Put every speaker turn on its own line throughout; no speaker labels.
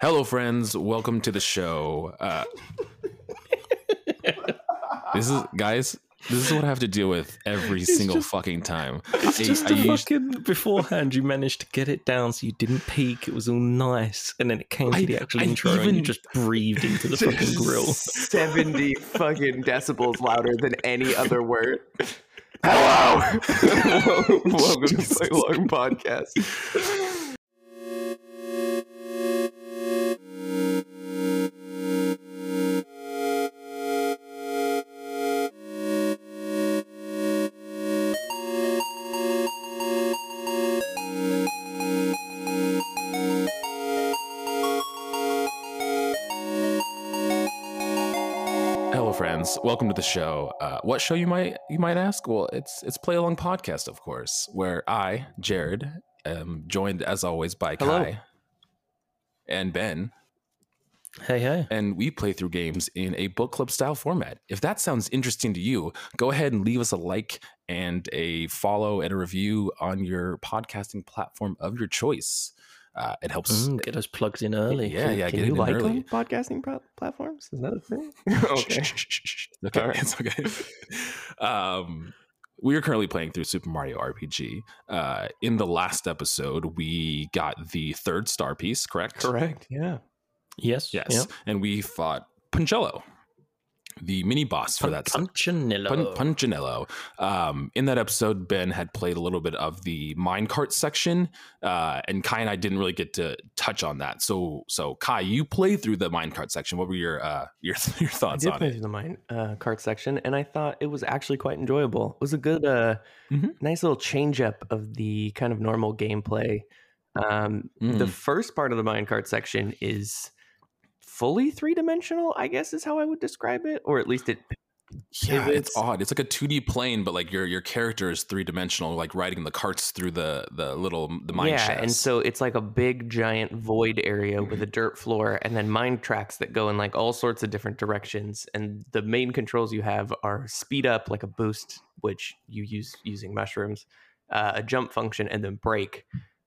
Hello, friends. Welcome to the show. Uh, this is, guys. This is what I have to deal with every single
just-
fucking time.
It's
I-
just
I
a
used-
fucking beforehand. You managed to get it down so you didn't peak. It was all nice, and then it came to
I-
the actual
I
intro, and you just breathed into the fucking grill.
70 fucking decibels louder than any other word. Hello! Welcome to Play Long Podcast.
Welcome to the show. Uh, what show you might you might ask? Well, it's it's Play Along Podcast, of course, where I, Jared, am joined as always by
Hello.
Kai and Ben,
Hey, hey.
and we play through games in a book club style format. If that sounds interesting to you, go ahead and leave us a like and a follow and a review on your podcasting platform of your choice. Uh, it helps.
Mm, get those plugs in early.
Yeah, yeah.
Can
get
you
in
like
early.
on podcasting pro- platforms? Is that a thing? okay.
Okay,
All right.
it's okay. um, we are currently playing through Super Mario RPG. Uh, in the last episode, we got the third star piece, correct?
Correct. Yeah.
Yes.
Yes,
Yeah.
and we fought Puncello, the mini boss for
Pun-
that.
Punchinello.
Pun- Punchinello. Um, in that episode, Ben had played a little bit of the minecart section, uh, and Kai and I didn't really get to touch on that. So, so Kai, you played through the minecart section. What were your uh, your your
I
thoughts
did
on
play
it?
through the mine uh, cart section, and I thought it was actually quite enjoyable. It was a good, uh,
Mhm.
nice little change up of the kind of normal gameplay. Um, The
Mm.
first part of the minecart section is fully three dimensional, I guess is how I would describe it, or at least it.
Yeah,
pivots.
it's odd. It's like a 2D plane, but like your your character is three dimensional, like riding the carts through the the little the mine
yeah,
shafts.
and so it's like a big giant void area with a dirt floor, and then mine tracks that go in like all sorts of different directions. And the main controls you have are speed up, like a boost, which you use using mushrooms, uh, a jump function, and then brake.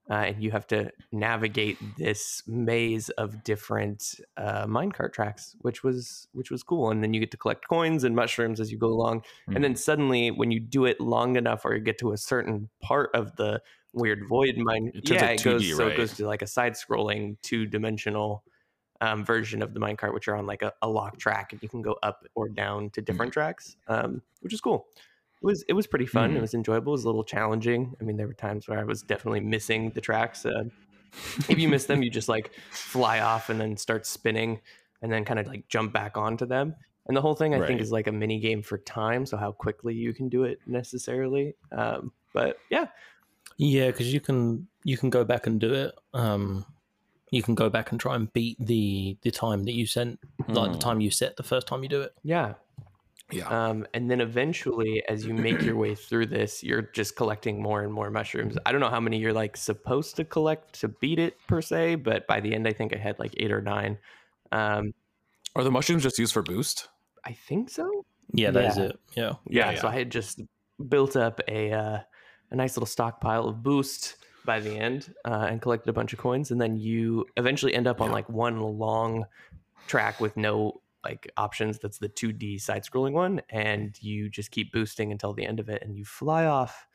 Uh, and you have to navigate this maze of different uh, minecart tracks, which was which was cool. And then you get to collect coins and mushrooms as you go along.
Mm.
And then suddenly, when you do it long enough, or you get to a certain part of the weird void mine,
It
yeah, it goes
2D,
so
right?
it goes to like a side-scrolling two-dimensional um, version of the minecart, which are on like a, a lock track, and you can go up or down to different tracks, um, which is cool. It was it was pretty fun.
Mhm.
It was enjoyable. It was a little challenging. I mean, there were times where I was definitely missing the tracks. Uh, if you miss them, you just like fly off and then start spinning, and then kind of like jump back onto them. And the whole thing, I
Right.
think, is like a mini game for time. So how quickly you can do it necessarily. Um, but yeah,
Yeah, because you can you can go back and do it. Um, you can go back and try and beat the the time that you sent, like the
Mm.
time you set the first time you do it.
yeah.
Yeah,
Um, and then eventually, as you make your way through this, you're just collecting more and more mushrooms. I don't know how many you're like supposed to collect to beat it per se, but by the end, I think I had like eight or nine. Um,
are the mushrooms just used for boost?
I think so.
Yeah, that is
Yeah.
it. Yeah.
Yeah,
Yeah,
So. I had just built up a uh, a nice little stockpile of boost by the end uh, and collected a bunch of coins, and then you eventually end up on
Yeah.
like one long track with no like options. That's the two D side scrolling one, and you just keep boosting until the end of it, and you fly off,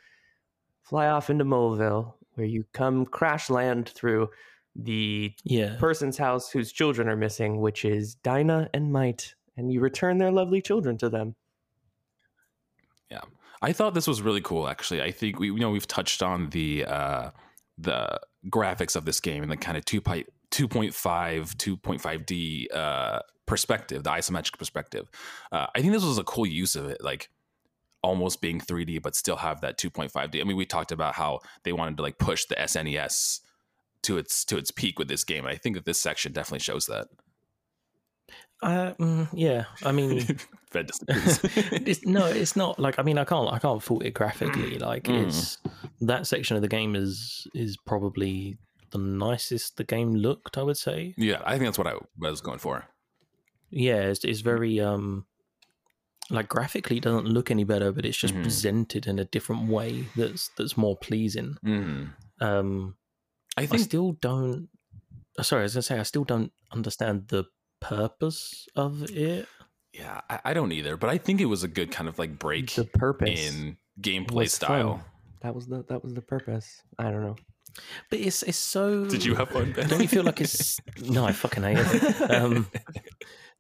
fly off into Moleville, where you come crash land through the
Yeah.
person's house whose children are missing, which is Dyna and Mite, and you return their lovely children to them. Yeah.
I thought this was really cool. Actually, I think we you know we've touched on the uh, the graphics of this game and the kind of two pi- 2.5 2.5D uh, perspective, the isometric perspective. Uh, I think this was a cool use of it, like almost being 3D but still have that 2.5D. I mean, we talked about how they wanted to like push the SNES to its to its peak with this game. And I think that this section definitely shows that.
Uh, mm, yeah. I mean, it's, no, it's not like I mean I can't I can't fault it graphically. Like
Mm.
it's that section of the game is is probably the nicest the game looked. I would say.
yeah, I think that's what I was going for.
Yeah, it's, it's very um like graphically it doesn't look any better, but it's just
Mhm.
presented in a different way that's that's more pleasing.
Mm.
Um,
I
I still don't. uh, sorry, I was gonna say I still don't understand the purpose of it.
Yeah, I, I don't either, but I think it was a good kind of like break
The purpose
in gameplay style.
fun. That was the that was the purpose. I don't know.
But it's it's so.
Did you have fun, Ben?
Don't you feel like it's no? I fucking hate it. Um,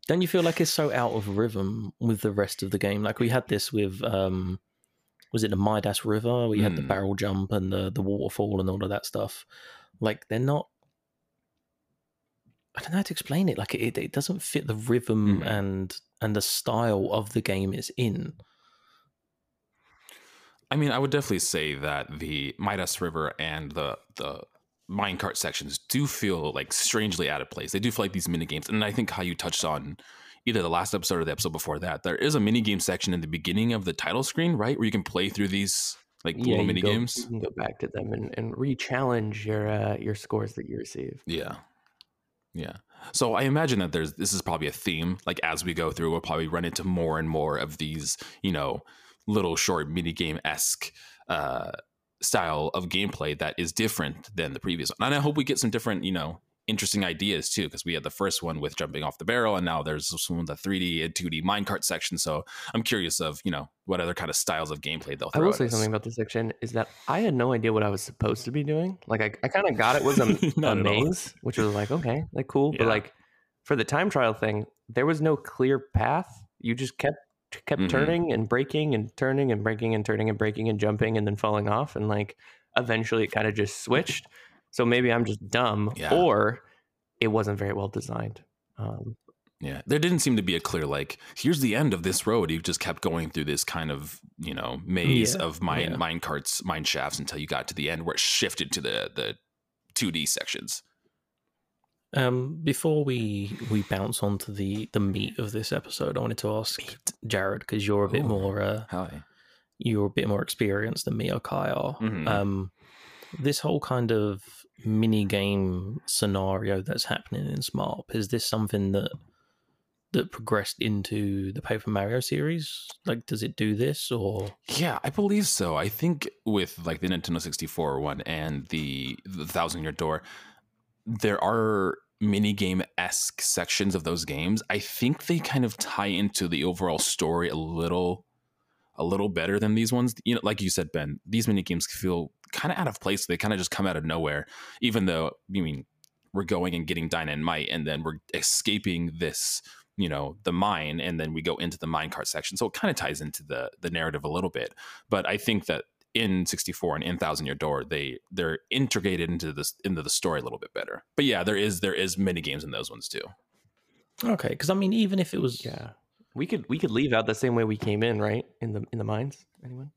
don't you feel like it's so out of rhythm with the rest of the game? Like we had this with um, was it the Midas River? We had the
Mm.
barrel jump and the the waterfall and all of that stuff. Like they're not. I don't know how to explain it. Like it, it doesn't fit the rhythm
Mm.
and and the style of the game it's in.
I mean, I would definitely say that the Midas River and the the minecart sections do feel like strangely out of place. They do feel like these mini games, and I think how you touched on either the last episode or the episode before that, there is a mini game section in the beginning of the title screen, right, where you can play through these like little mini
go-
games.
You can go back to them and, and re-challenge your uh, your scores that you receive.
Yeah. Yeah. So I imagine that there's this is probably a theme. Like as we go through, we'll probably run into more and more of these, you know, little short mini game esque uh, style of gameplay that is different than the previous one. And I hope we get some different, you know, interesting ideas too, because we had the first one with jumping off the barrel, and now there's one with the 3D and 2D minecart section. So I'm curious of, you know, what other kind of styles of gameplay they'll
I will say
us.
something about this section is that I had no idea what I was supposed to be doing. Like I, I kind of got it was a, a maze, which was like okay, like cool,
Yeah.
but like for the time trial thing, there was no clear path. You just kept kept
Mhm.
turning and breaking and turning and breaking and turning and breaking and jumping and then falling off and like eventually it kind of just switched. So maybe I'm just dumb
Yeah.
or it wasn't very well designed. Um,
Yeah, there didn't seem to be a clear like here's the end of this road. You just kept going through this kind of you know maze
Yeah,
of mine
yeah.
mine carts, mine shafts until you got to the end where it shifted to the the two D sections.
Um, before we we bounce onto the the meat of this episode, I wanted to ask Jared because you're a bit
Ooh.
more uh,
Hi.
you're a bit more experienced than me or Kai are.
Mhm.
Um, this whole kind of mini game scenario that's happening in SMARP is this something that that progressed into the Paper Mario series? Like, does it do this or?
Yeah, I believe so. I think with like the Nintendo 64 one and the the Thousand Year Door, there are mini game esque sections of those games. I think they kind of tie into the overall story a little a little better than these ones. You know, like you said, Ben, these mini games feel kind of out of place. They kind of just come out of nowhere, even though you mean we're going and getting Dynamite and then we're escaping this, you know, the mine, and then we go into the minecart section. So it kind of ties into the the narrative a little bit. But I think that in 64 and in Thousand Year Door, they they're integrated into this into the story a little bit better. But yeah, there is there is mini games in those ones too.
Okay, because I mean, even if it was,
yeah, we could we could leave out the same way we came in, right? In the in the mines. Anyone?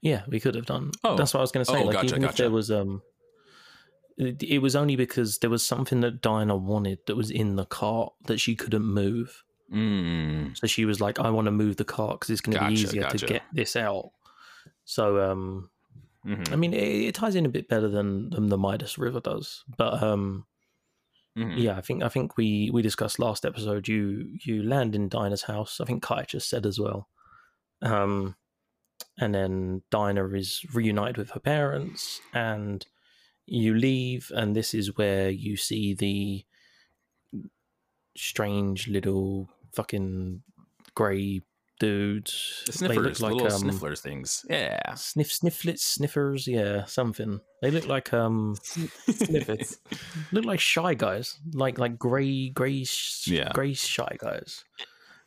Yeah, we could have done.
Oh.
That's what I was going to say.
Oh,
like,
gotcha,
even if there was um, it, it was only because there was something that Diana wanted that was in the cart that she couldn't move.
Mm,
So she was like, "I want to move the cart because it's going to be easier
gotcha.
to get this out." So, um,
mhm,
I mean, it, it ties in a bit better than, than the Midas River does. But um,
mhm.
yeah, I think I think we we discussed last episode. You you land in Dyna's house. I think Kai just said as well. Um, and then Dyna is reunited with her parents, and you leave, and this is where you see the strange little fucking grey dudes.
The sniffers, little
um,
snifflers things. Yeah.
Sniff snifflets, sniffers, yeah, something. They look like um
Snippets.
look like shy guys, like like grey grey sh-
Yeah.
grey shy guys.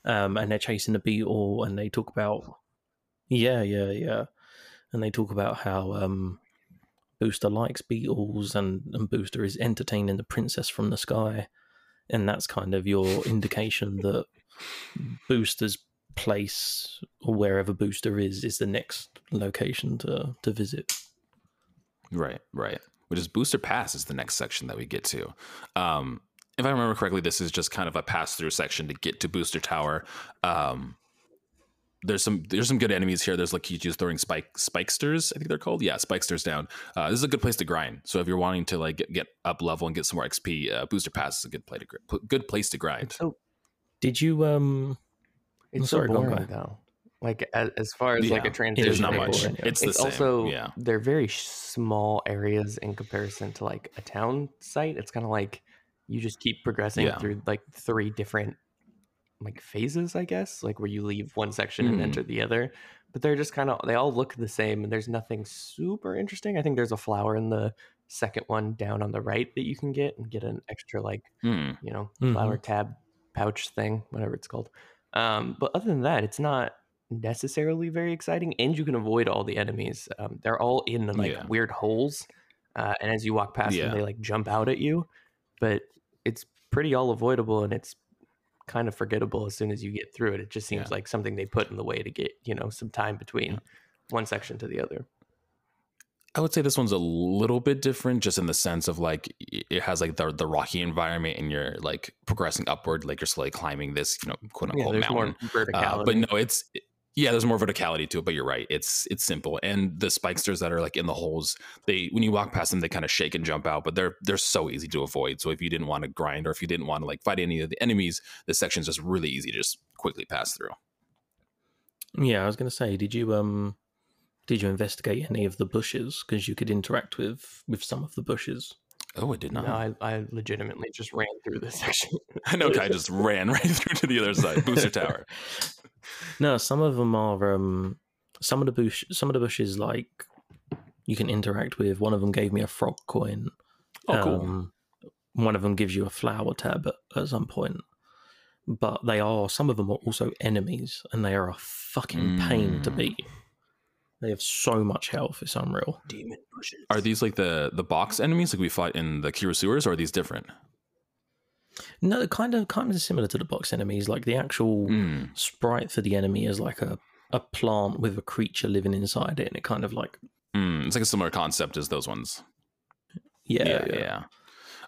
Um, and they're chasing the beetle, and they talk about yeah, yeah, yeah, and they talk about how um Booster likes beetles, and and Booster is entertaining the princess from the sky, and that's kind of your indication that Booster's place or wherever Booster is is the next location to to visit.
Right, right. Which is Booster Pass is the next section that we get to. Um, if I remember correctly, this is just kind of a pass through section to get to Booster Tower. Um, there's some there's some good enemies here. There's like Kichu's throwing spike spikesters, I think they're called. Yeah, spikesters down. Uh, this is a good place to grind. So if you're wanting to like get, get up level and get some more XP, uh, Booster Pass is a good play to good place to grind.
So
Did you um
it's so boring though. Like as, as far as like a transition,
There's not much.
boring, yeah.
It's the
it's
same.
also
yeah.
they're very small areas in comparison to like a town site. It's kind of like you just keep progressing
Yeah.
through like three different like phases, I guess, like where you leave one section and
Mm.
enter the other. But they're just kind of they all look the same, and there's nothing super interesting. I think there's a flower in the second one down on the right that you can get and get an extra like
Hmm.
you know, flower tab pouch thing, whatever it's called. Um, but other than that, it's not necessarily very exciting, and you can avoid all the enemies. Um, they're all in like
Yeah.
weird holes, uh, and as you walk past
Yeah.
them, they like jump out at you. But it's pretty all avoidable, and it's kind of forgettable as soon as you get through it. It just seems
Yeah.
like something they put in the way to get you know some time between one section to the other.
I would say this one's a little bit different, just in the sense of like it has like the the rocky environment, and you're like progressing upward, like you're slowly climbing this, you know, quote
Yeah,
unquote
there's
mountain. Uh, but no, it's yeah, there's more verticality to it. But you're right, it's it's simple. And the spikesters that are like in the holes, they when you walk past them, they kind of shake and jump out. But they're they're so easy to avoid. So if you didn't want to grind or if you didn't want to like fight any of the enemies, this section's just really easy to just quickly pass through.
Yeah, I was going to say, did you um, did you investigate any of the bushes because you could interact with with some of the bushes?
Oh, it did not.
no, I, I legitimately just ran through this section.
I know, guy just ran right through to the other side, booster tower.
No, some of them are um, some of the bush, some of the bushes like you can interact with. One of them gave me a frog coin.
Oh, cool.
Um, one of them gives you a flower tab at, at some point. But they are some of them are also enemies, and they are a fucking pain to
Mm.
beat. They have so much health; it's unreal.
Demon bushes.
Are these like the the box enemies like we fought in the Kero sewers, or are these different?
No, kind of, kind of similar to the box enemies. Like the actual
Mm.
sprite for the enemy is like a a plant with a creature living inside it, and it kind of like
Mm, it's like a similar concept as those ones.
yeah,
yeah,
yeah.
yeah.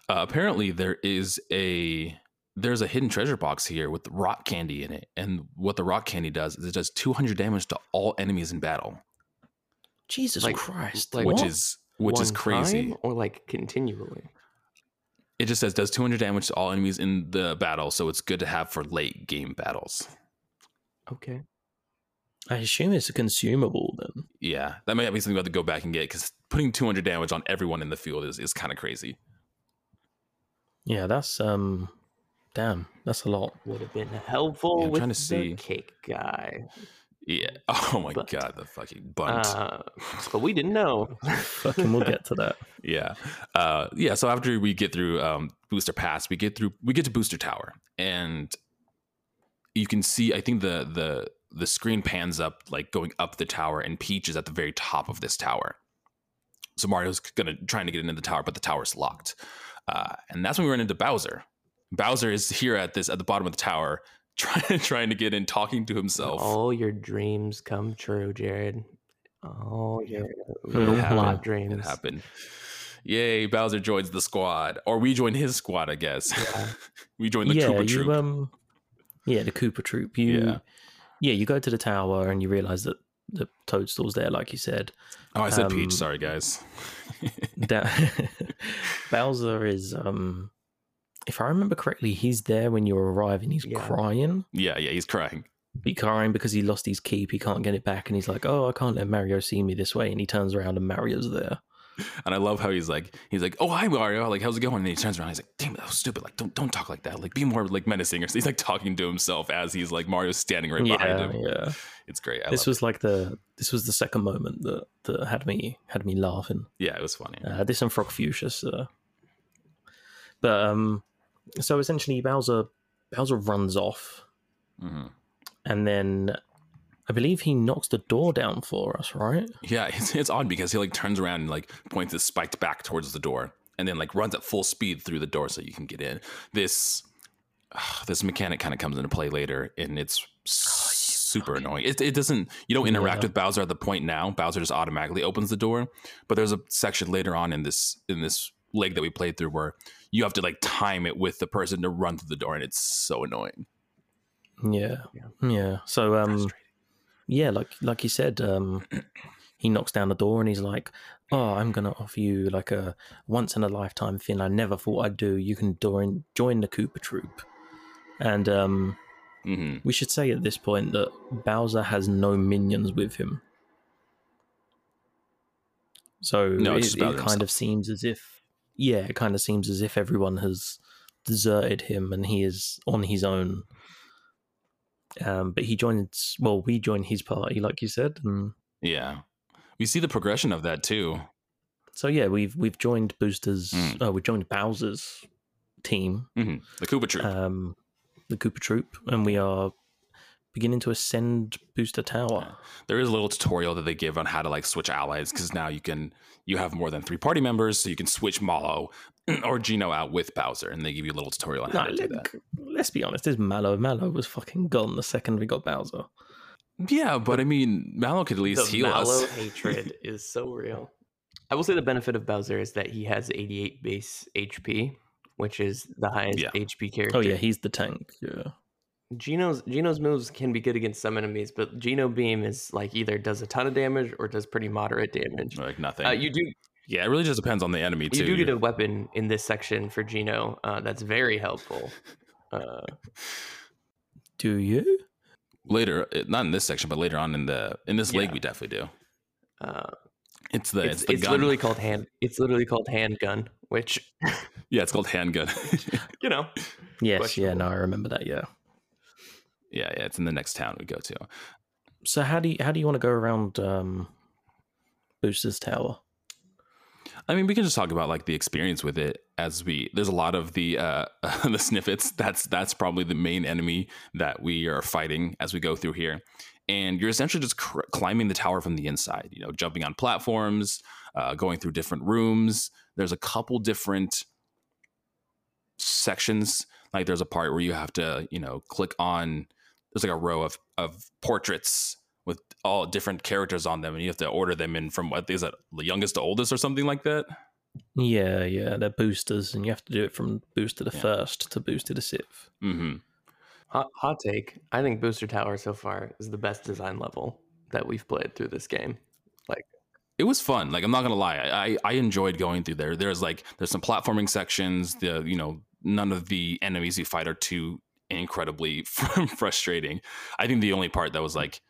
Uh, apparently, there is a there's a hidden treasure box here with rock candy in it, and what the rock candy does is it does 200 damage to all enemies in battle,
Jesus
Like-
Christ!
like
which
what?
is which is crazy.
time or like continually.
It just says does 200 damage to all enemies in the battle, so it's good to have for late game battles.
Okay.
I assume it's a consumable then.
Yeah, that might be something we have to go back and get because putting 200 damage on everyone in the field is, is kind of crazy.
Yeah, that's um, damn, that's a lot.
Would have been helpful
Yeah, I'm
with
trying
the
to see.
cake guy.
Yeah. Oh my
But-
god, the fucking Bundt.
Uh, but we didn't know.
Fucking, we'll get to that.
yeah uh yeah so after we get through um booster pass we get through we get to booster tower and you can see i think the the the screen pans up like going up the tower and peach is at the very top of this tower so mario's gonna trying to get into the tower but the tower's locked uh and that's when we run into bowser bowser is here at this at the bottom of the tower trying trying to get in talking to himself
All your dreams come true, Jared. All your
It
little
happened.
plot
it
dreams.
happened yay bowser joins the squad or we join his squad i guess
Yeah.
we join the
yeah,
Koopa
you
troop
um, yeah, the Koopa troop. You,
Yeah.
yeah, you go to the tower and you realize that the toadstool's there, like you said.
Oh, I said
Um,
Peach. Sorry, guys.
Da- Bowser is um, if I remember correctly, he's there when you arrive and he's
Yeah.
crying.
yeah, yeah, he's crying.
He's crying because he lost his keep. He can't get it back, and he's like, "Oh, I can't let Mario see me this way." And he turns around and Mario's there.
And I love how he's like, he's like, "Oh, hi Mario, like, how's it going?" And he turns around, he's like, "Damn, that was stupid. Like, don't don't talk like that. Like, be more like menacing." Or he's like talking to himself as he's like Mario's standing right behind him.
yeah.
It's great. I
this
love
was like the this was the second moment that that had me had me laughing.
yeah, it was funny.
Uh, this and Frogfucius. Uh, but um, so essentially, Bowser Bowser runs off,
hmm
and then I believe he knocks the door down for us, right?
Yeah, it's it's odd because he like turns around and like points his spiked back towards the door, and then like runs at full speed through the door so you can get in. This this mechanic kind of comes into play later, and it's super annoying. It, it doesn't you don't interact
Yeah.
with Bowser at the point now. Bowser just automatically opens the door, but there's a section later on in this in this leg that we played through where you have to like time it with the person to run through the door, and it's so annoying.
Yeah,
Yeah.
yeah. So um, yeah, like like you said, um, he knocks down the door and he's like, "Oh, I'm gonna offer you like a once in a lifetime thing I never thought I'd do. You can join join the Koopa Troop." And um,
hmm
We should say at this point that Bowser has no minions with him. So
No,
it,
just
it kind
himself.
of seems as if, yeah, it kind of seems as if everyone has deserted him and he is on his own. Um, but he joins. Well, we join his party, like you said, and
Yeah, we see the progression of that too.
so yeah, we've we've joined Booster's.
Mm.
Uh, we've joined Bowser's team,
hmm The Koopa Troop.
um, the Koopa Troop, and we are beginning to ascend Booster Tower.
there is a little tutorial that they give on how to like switch allies because now you can you have more than three party members, so you can switch Mallow or Geno out with Bowser, and they give you a little tutorial on how
No,
to do that.
let, let's be honest. This Mallow, Mallow was fucking gone the second we got Bowser.
Yeah, but I mean, Mallow could at least
the
heal
mallow
us.
hatred is so real. I will say the benefit of Bowser is that he has 88 base HP, which is the highest
Yeah.
HP character.
Oh yeah, he's the tank. Yeah.
Geno's Geno's moves can be good against some enemies, but Geno Beam is like either does a ton of damage or does pretty moderate damage.
Like nothing.
Uh, you do
yeah, it really just depends on the enemy too.
you do get a weapon in this section for Geno uh, that's very helpful. Uh,
Do you?
later, not in this section, but later on in the in this league,
Yeah.
we definitely do.
uh,
It's the
it's
it's, the
it's
gun.
literally called hand. It's literally called handgun, which
yeah, it's called handgun.
you know
Yes. Yeah. No, I remember that. Yeah.
Yeah, yeah, it's in the next town we go to.
So how do you how do you want to go around um, Booster's Tower?
I mean, we can just talk about like the experience with it as we. There's a lot of the uh the Snifits. That's that's probably the main enemy that we are fighting as we go through here, and you're essentially just cr- climbing the tower from the inside. You know, jumping on platforms, uh, going through different rooms. There's a couple different sections. Like there's a part where you have to, you know, click on. There's like a row of of portraits with all different characters on them, and you have to order them in from what is that the youngest to oldest or something like that.
Yeah, yeah, they're boosters, and you have to do it from booster to
Yeah.
first to booster to Civ.
hmm
hot, hot take. I think Booster Tower so far is the best design level that we've played through this game.
Like, it was fun. Like I'm not gonna lie, I, I I enjoyed going through there. There's like there's some platforming sections. The you know none of the enemies you fight are too incredibly frustrating. I think the only part that was like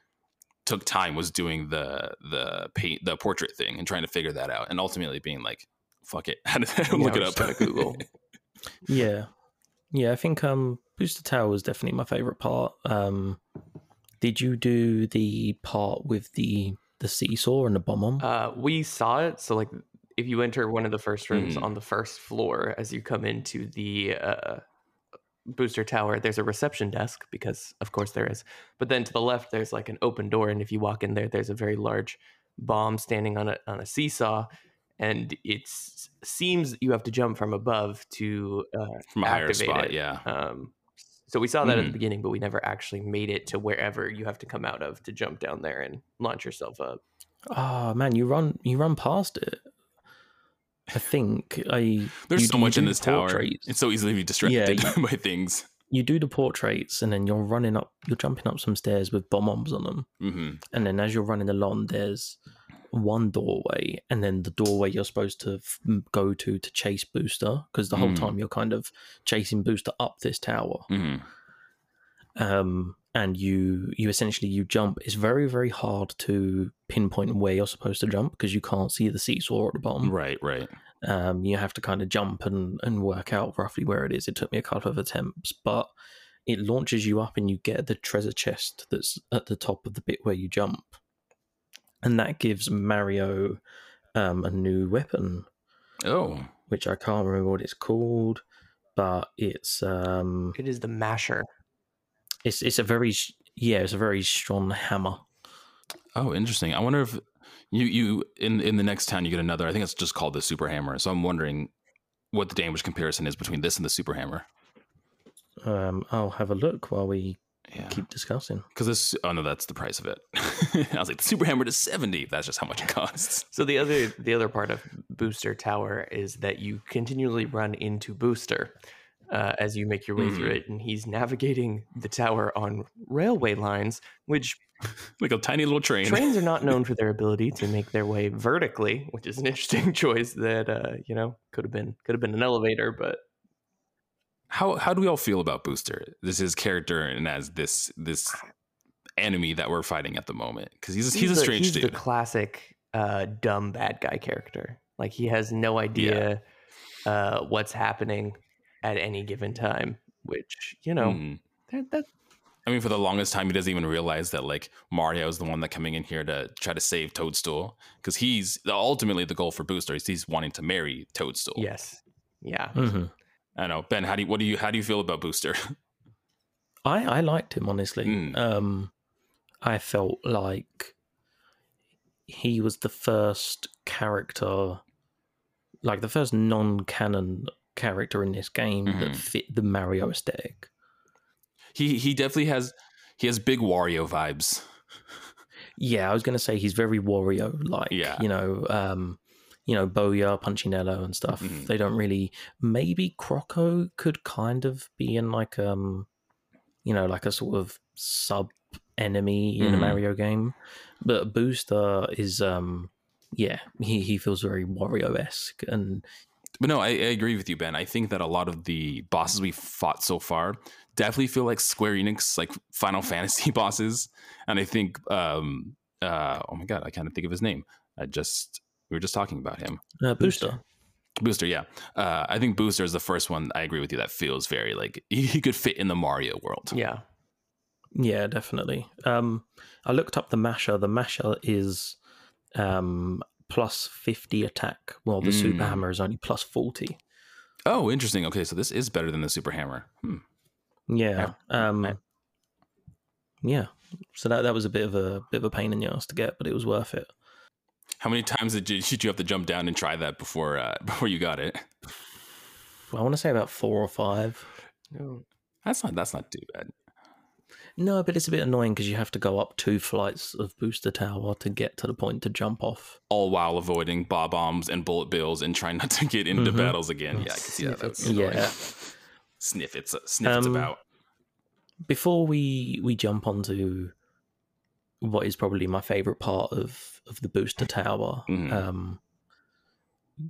took time was doing the the paint the portrait thing and trying to figure that out, and ultimately being like, fuck it, look
Yeah,
it
we're
up.
just Google.
Yeah, yeah. I think um, Booster Tower was definitely my favorite part. Um, did you do the part with the the seesaw and the bomb on?
Uh, we saw it. So like, if you enter one of the first rooms
Mhm.
on the first floor, as you come into the uh, booster tower, there's a reception desk because, of course, there is. But then to the left, there's like an open door, and if you walk in there, there's a very large bomb standing on a on a seesaw, and it seems you have to jump from above to uh,
From a higher
activate
spot,
it.
yeah.
Um, so we saw that at the
Mhm.
beginning, but we never actually made it to wherever you have to come out of to jump down there and launch yourself up.
Oh man, you run you run past it. I think I
There's
you-
so
you
much in this tower. It's so easily be distracted
Yeah,
by things.
you do the portraits and then you're running up you're jumping up some stairs with bomb bombs on them
hmm
and then as you're running along there's one doorway and then the doorway you're supposed to f- go to to chase booster because the whole
Mm.
time you're kind of chasing booster up this tower
hmm
um and you you essentially you jump it's very very hard to pinpoint where you're supposed to jump because you can't see the seesaw at the bottom
Right, right.
um, you have to kind of jump and, and work out roughly where it is. It took me a couple of attempts, but it launches you up and you get the treasure chest that's at the top of the bit where you jump. And that gives Mario um, a new weapon,
Oh,
which I can't remember what it's called, but it's um,
It is the masher.
It's it's a very yeah, it's a very strong hammer.
Oh, interesting. I wonder if you you in in the next town you get another. I think it's just called the super hammer. So I'm wondering what the damage comparison is between this and the super hammer.
Um, I'll have a look while we
Yeah,
keep discussing.
because this. Oh no, that's the price of it. I was like, the super hammer is seventy. That's just how much it costs.
So the other the other part of Booster Tower is that you continually run into Booster uh, as you make your way through
Mhm.
it, and he's navigating the tower on railway lines, which
Like a tiny little train.
trains are not known for their ability to make their way vertically, which is an interesting choice that uh, you know could have been could have been an elevator, but
how how do we all feel about Booster? This is character and as this this enemy that we're fighting at the moment because he's he's, a strange
he's
dude.
the classic uh, dumb bad guy character. Like he has no idea uh, what's happening at any given time, which you know
Mhm.
that, that
I mean, for the longest time, he doesn't even realize that like Mario is the one that coming in here to try to save Toadstool because he's ultimately the goal for Booster is he's wanting to marry Toadstool.
yes, yeah,
hmm
I know Ben. How do you what do you how do you feel about Booster?
I I liked him honestly.
Mm.
Um, I felt like he was the first character, like the first non-canon character in this game
Mhm.
that fit the Mario aesthetic.
he he definitely has he has big Wario vibes.
Yeah, I was gonna say he's very Wario like.
Yeah.
you know, um, you know, Bowyer, Punchinello, and stuff.
Mhm.
They don't really. Maybe Croco could kind of be in like um, you know, like a sort of sub enemy in a
Mhm.
Mario game, but Booster is um, yeah, he he feels very Wario esque, and
But no, I, I agree with you, Ben. I think that a lot of the bosses we fought so far definitely feel like Square Enix, like Final Fantasy bosses. And I think, um, uh, oh my god, I can't think of his name. I just we were just talking about him.
uh, Booster.
Booster, yeah. Uh, I think Booster is the first one. I agree with you. That feels very like he, he could fit in the Mario world.
yeah.
Yeah, definitely. Um, I looked up the Masher. The Masher is um plus fifty attack, while the Super
Mm.
Hammer is only plus forty.
Oh, interesting. Okay, so this is better than the Super Hammer. Hmm.
Yeah. Um, yeah. So that that was a bit of a bit of a pain in the ass to get, but it was worth it.
How many times did you, did you have to jump down and try that before uh, before you got it?
I want to say about four or five.
No.
That's not that's not too bad.
No, but it's a bit annoying because you have to go up two flights of booster tower to get to the point to jump off.
All while avoiding bar bombs and bullet bills and trying not to get into
Mhm.
battles again. Yeah, I can see that. That's annoying.
Yeah.
Sniff it's sniff it's
Um,
about.
Before we we jump onto what is probably my favorite part of of the booster tower,
Mhm.
um,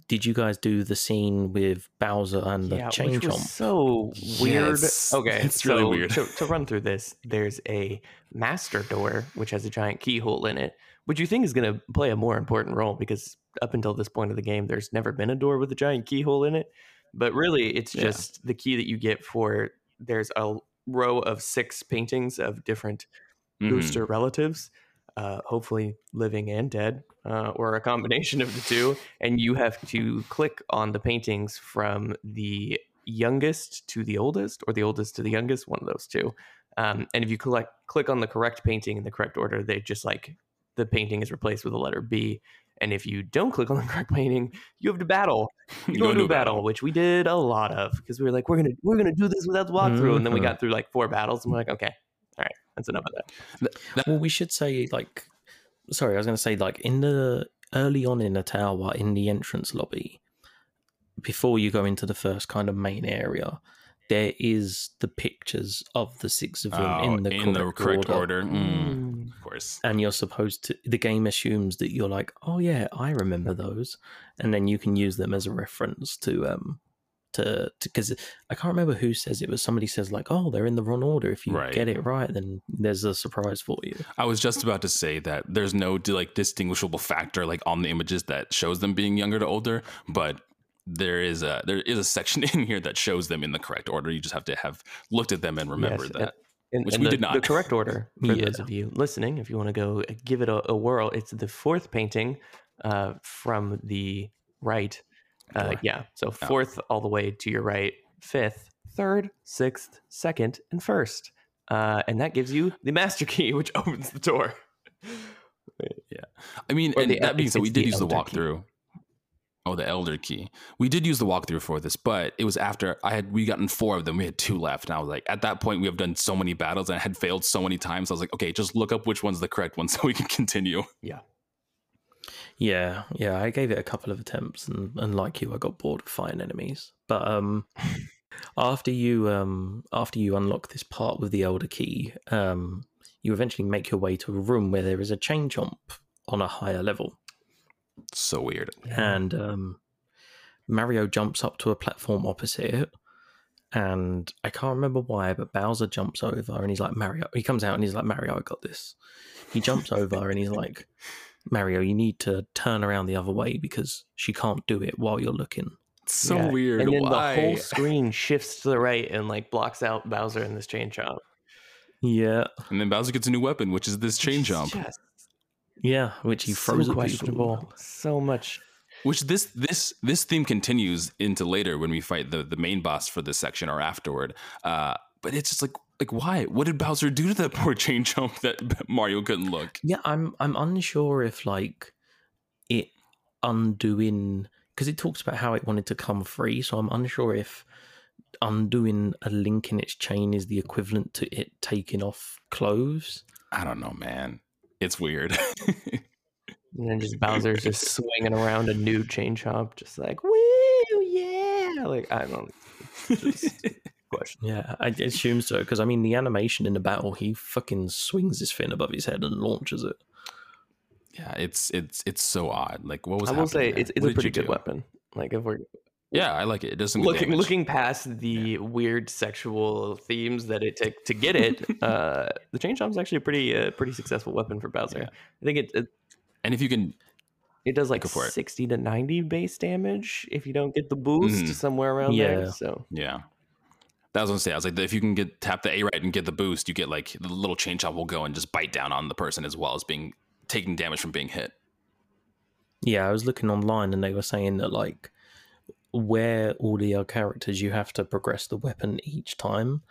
did you guys do the scene with Bowser and the
yeah,
chain
which was so weird.
Yes,
okay,
it's really weird.
To, to run through this, there's a master door which has a giant keyhole in it, which you think is going to play a more important role because up until this point of the game, there's never been a door with a giant keyhole in it. But really, it's
Yeah.
just the key that you get for. There's a row of six paintings of different
Mhm.
booster relatives, uh, hopefully living and dead, uh, or a combination of the two. And you have to click on the paintings from the youngest to the oldest, or the oldest to the youngest, one of those two. Um, and if you collect, click on the correct painting in the correct order, they just like the painting is replaced with a letter B. And if you don't click on the correct painting, you have to battle. You go into a battle, which we did a lot of because we were like, we're gonna we're gonna do this without the walkthrough, and then we
Mhm.
got through like four battles, and we're like, okay, all right, that's enough of that.
Well, we should say like, sorry, I was going to say like in the early on in the tower in the entrance lobby, before you go into the first kind of main area, there is the pictures of the six of them
Oh,
in the
in the
correct,
correct
order.
order. Mm, of course.
And you're supposed to. The game assumes that you're like, oh yeah, I remember those, and then you can use them as a reference to um to because I can't remember who says it, but somebody says like, oh, they're in the wrong order. If you
Right.
get it right, then there's a surprise for you.
I was just about to say that there's no like distinguishable factor like on the images that shows them being younger to older, but there is a there is a section in here that shows them in the correct order. You just have to have looked at them and remember
Yes,
that.
And,
Which
and
we
the,
did not.
The correct order for
Yeah.
those of you listening, if you want to go give it a, a whirl, it's the fourth painting uh, from the right. Uh, yeah, so fourth all the way to your right, fifth, third, sixth, second, and first, uh, and that gives you the master key, which opens the door. Yeah.
I mean,
Or
and
the-
that being said, we did use the
elder key.
walkthrough. Oh, the elder key. We did use the walkthrough for this, but it was after I had we gotten four of them. We had two left, and I was like, at that point, we have done so many battles and I had failed so many times. I was like, okay, just look up which one's the correct one so we can continue.
Yeah, yeah, yeah. I gave it a couple of attempts and, and like you, I got bored of fighting enemies. But um after you um after you unlock this part with the elder key, um you eventually make your way to a room where there is a chain chomp on a higher level.
So weird.
And um Mario jumps up to a platform opposite it and I can't remember why, but Bowser jumps over and he's like Mario. He comes out and he's like Mario, I got this. He jumps over and he's like Mario, you need to turn around the other way because she can't do it while you're looking.
It's so
Yeah.
weird.
And then
Why?
the whole screen shifts to the right and like blocks out Bowser in this chain chomp.
Yeah,
and then Bowser gets a new weapon, which is this chain
It's
jump.
just
yeah, which he
so
throws at
questionable.
people.
So much.
Which this this this theme continues into later when we fight the the main boss for this section or afterward. Uh, but it's just like like why? What did Bowser do to that poor chain chomp that Mario couldn't look?
Yeah, I'm I'm unsure if like it undoing because it talks about how it wanted to come free, so I'm unsure if undoing a link in its chain is the equivalent to it taking off clothes.
I don't know, man. It's weird.
And then just Bowser's just swinging around a new chain chomp, just like, woo, yeah. Like, I don't just question.
Yeah, I assume so because I mean the animation in the battle, he fucking swings his fin above his head and launches it.
yeah, it's it's it's so odd. Like what was
I will say
there?
it's, it's
What
a pretty good
do?
weapon. Like, if we're
Yeah, I like it. It doesn't good
looking
damage.
looking past the weird sexual themes that it took to get it, uh, the chain is actually a pretty uh, pretty successful weapon for Bowser.
Yeah.
I think it, it
and if you can
it does like
Go for it.
60 to 90 base damage if you don't get the boost
Mhm.
somewhere around
Yeah.
there. So
Yeah. That was gonna say, I was like, if you can get tap the A right and get the boost, you get like the little chain chomp will go and just bite down on the person as well as being taking damage from being hit.
Yeah, I was looking online and they were saying that like where all the other characters you have to progress the weapon each time.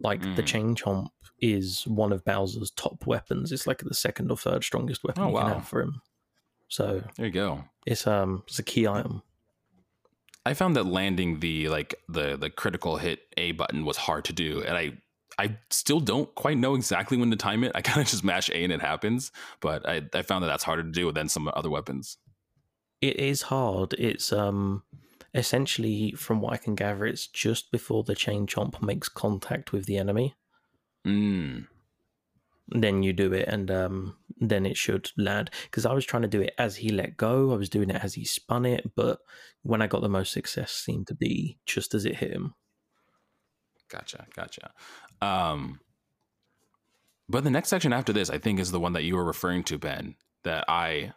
Like the
Mm.
chain chomp is one of Bowser's top weapons. It's like the second or third strongest weapon
Oh,
you can have for him. So
There you go.
it's um it's a key item.
I found that landing the like the the critical hit A button was hard to do, and I I still don't quite know exactly when to time it. I kind of just mash A and it happens, but I I found that that's harder to do than some other weapons.
It is hard. It's um essentially from what I can gather, it's just before the chain chomp makes contact with the enemy.
Mm.
Then you do it and um then it should land because i was trying to do it as he let go i was doing it as he spun it but when i got the most success seemed to be just as it hit him
Gotcha, gotcha. Um, but the next section after this, I think, is the one that you were referring to, Ben. That I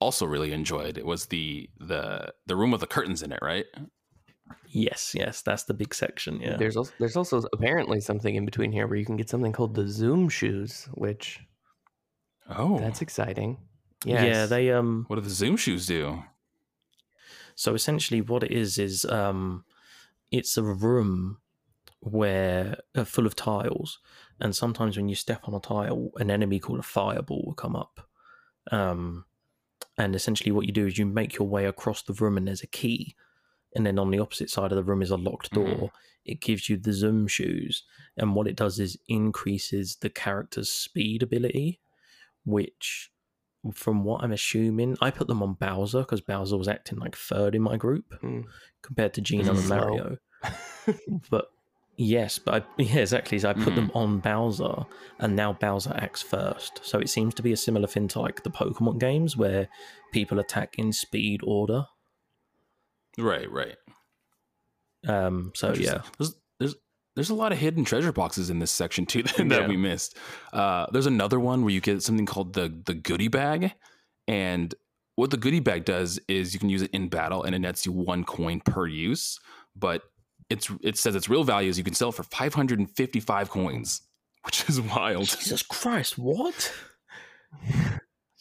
also really enjoyed. It was the the the room with the curtains in it, right?
Yes yes that's the big section yeah
there's also, there's also apparently something in between here where you can get something called the Zoom shoes, which
Oh,
that's exciting.
yeah
Yes.
they um
what do the Zoom shoes do?
so essentially what it is is um it's a room where uh, full of tiles and sometimes when you step on a tile an enemy called a fireball will come up um and essentially what you do is you make your way across the room and there's a key and then on the opposite side of the room is a locked door
Mhm.
it gives you the zoom shoes and what it does is increases the character's speed ability which from what i'm assuming i put them on bowser because bowser was acting like third in my group
Hmm.
compared to geno and mario. But yes but I, yeah exactly so i put them on bowser and now bowser acts first. So it seems to be a similar thing to like the pokemon games where people attack in speed order
Right, right.
um so yeah
There's, there's there's a lot of hidden treasure boxes in this section too that,
Yeah.
we missed. Uh, there's another one where you get something called the the goodie bag, and what the goodie bag does is you can use it in battle, and it nets you one coin per use. But it's it says its real value is you can sell for 555 coins, which is wild.
jesus christ what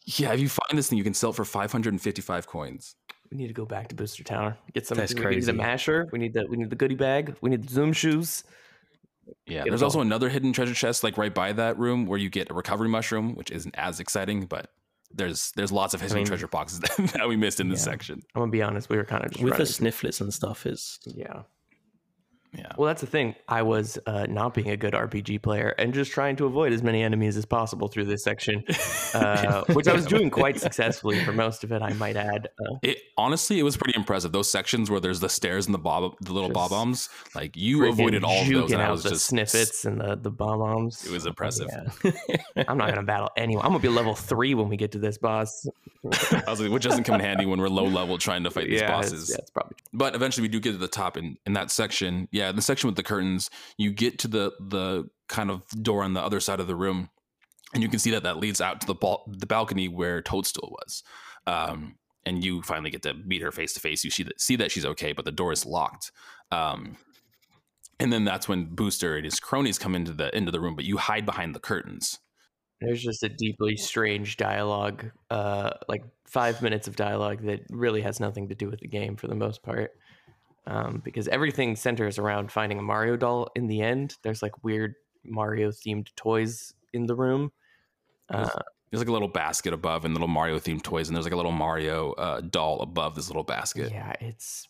Yeah, if you find this thing, you can sell for 555 coins.
We need to go back to Booster Tower. Get some.
That's
we need the masher. We need the we need the goodie bag. We need the Zoom shoes.
Yeah, there's also another hidden treasure chest like right by that room where you get a recovery mushroom, which isn't as exciting, but there's there's lots of hidden
mean-
treasure boxes that, that we missed in this
Yeah.
section.
I'm gonna be honest. We were kind of just
with the
running.
snifflets and stuff is
yeah.
Yeah.
Well, that's the thing. I was uh, not being a good RPG player and just trying to avoid as many enemies as possible through this section, uh, which I was doing quite successfully for most of it. I might add. Uh,
It honestly, it was pretty impressive. Those sections where there's the stairs and the bob, the little bob bombs, like you avoided all of those. And I was
the
just
snippets and the the bomb bombs.
It was impressive.
I'm not gonna battle anyone. I'm gonna be level three when we get to this boss.
I was like, which doesn't come in handy when we're low level trying to fight these
yeah,
bosses.
It's, yeah, it's probably
But eventually, we do get to the top in in that section. Yeah, yeah, the section with the curtains, you get to the the kind of door on the other side of the room, and you can see that that leads out to the the balcony where Toadstool was. Um, and you finally get to meet her face to face. You see that see that she's okay, but the door is locked. Um, and then that's when Booster and his cronies come into the into the room, but you hide behind the curtains.
There's just a deeply strange dialogue, uh, like five minutes of dialogue that really has nothing to do with the game for the most part. Um, because everything centers around finding a Mario doll in the end. There's like weird Mario themed toys in the room.
There's,
Uh,
there's like a little basket above and little Mario themed toys, and there's like a little Mario uh, doll above this little basket.
yeah, it's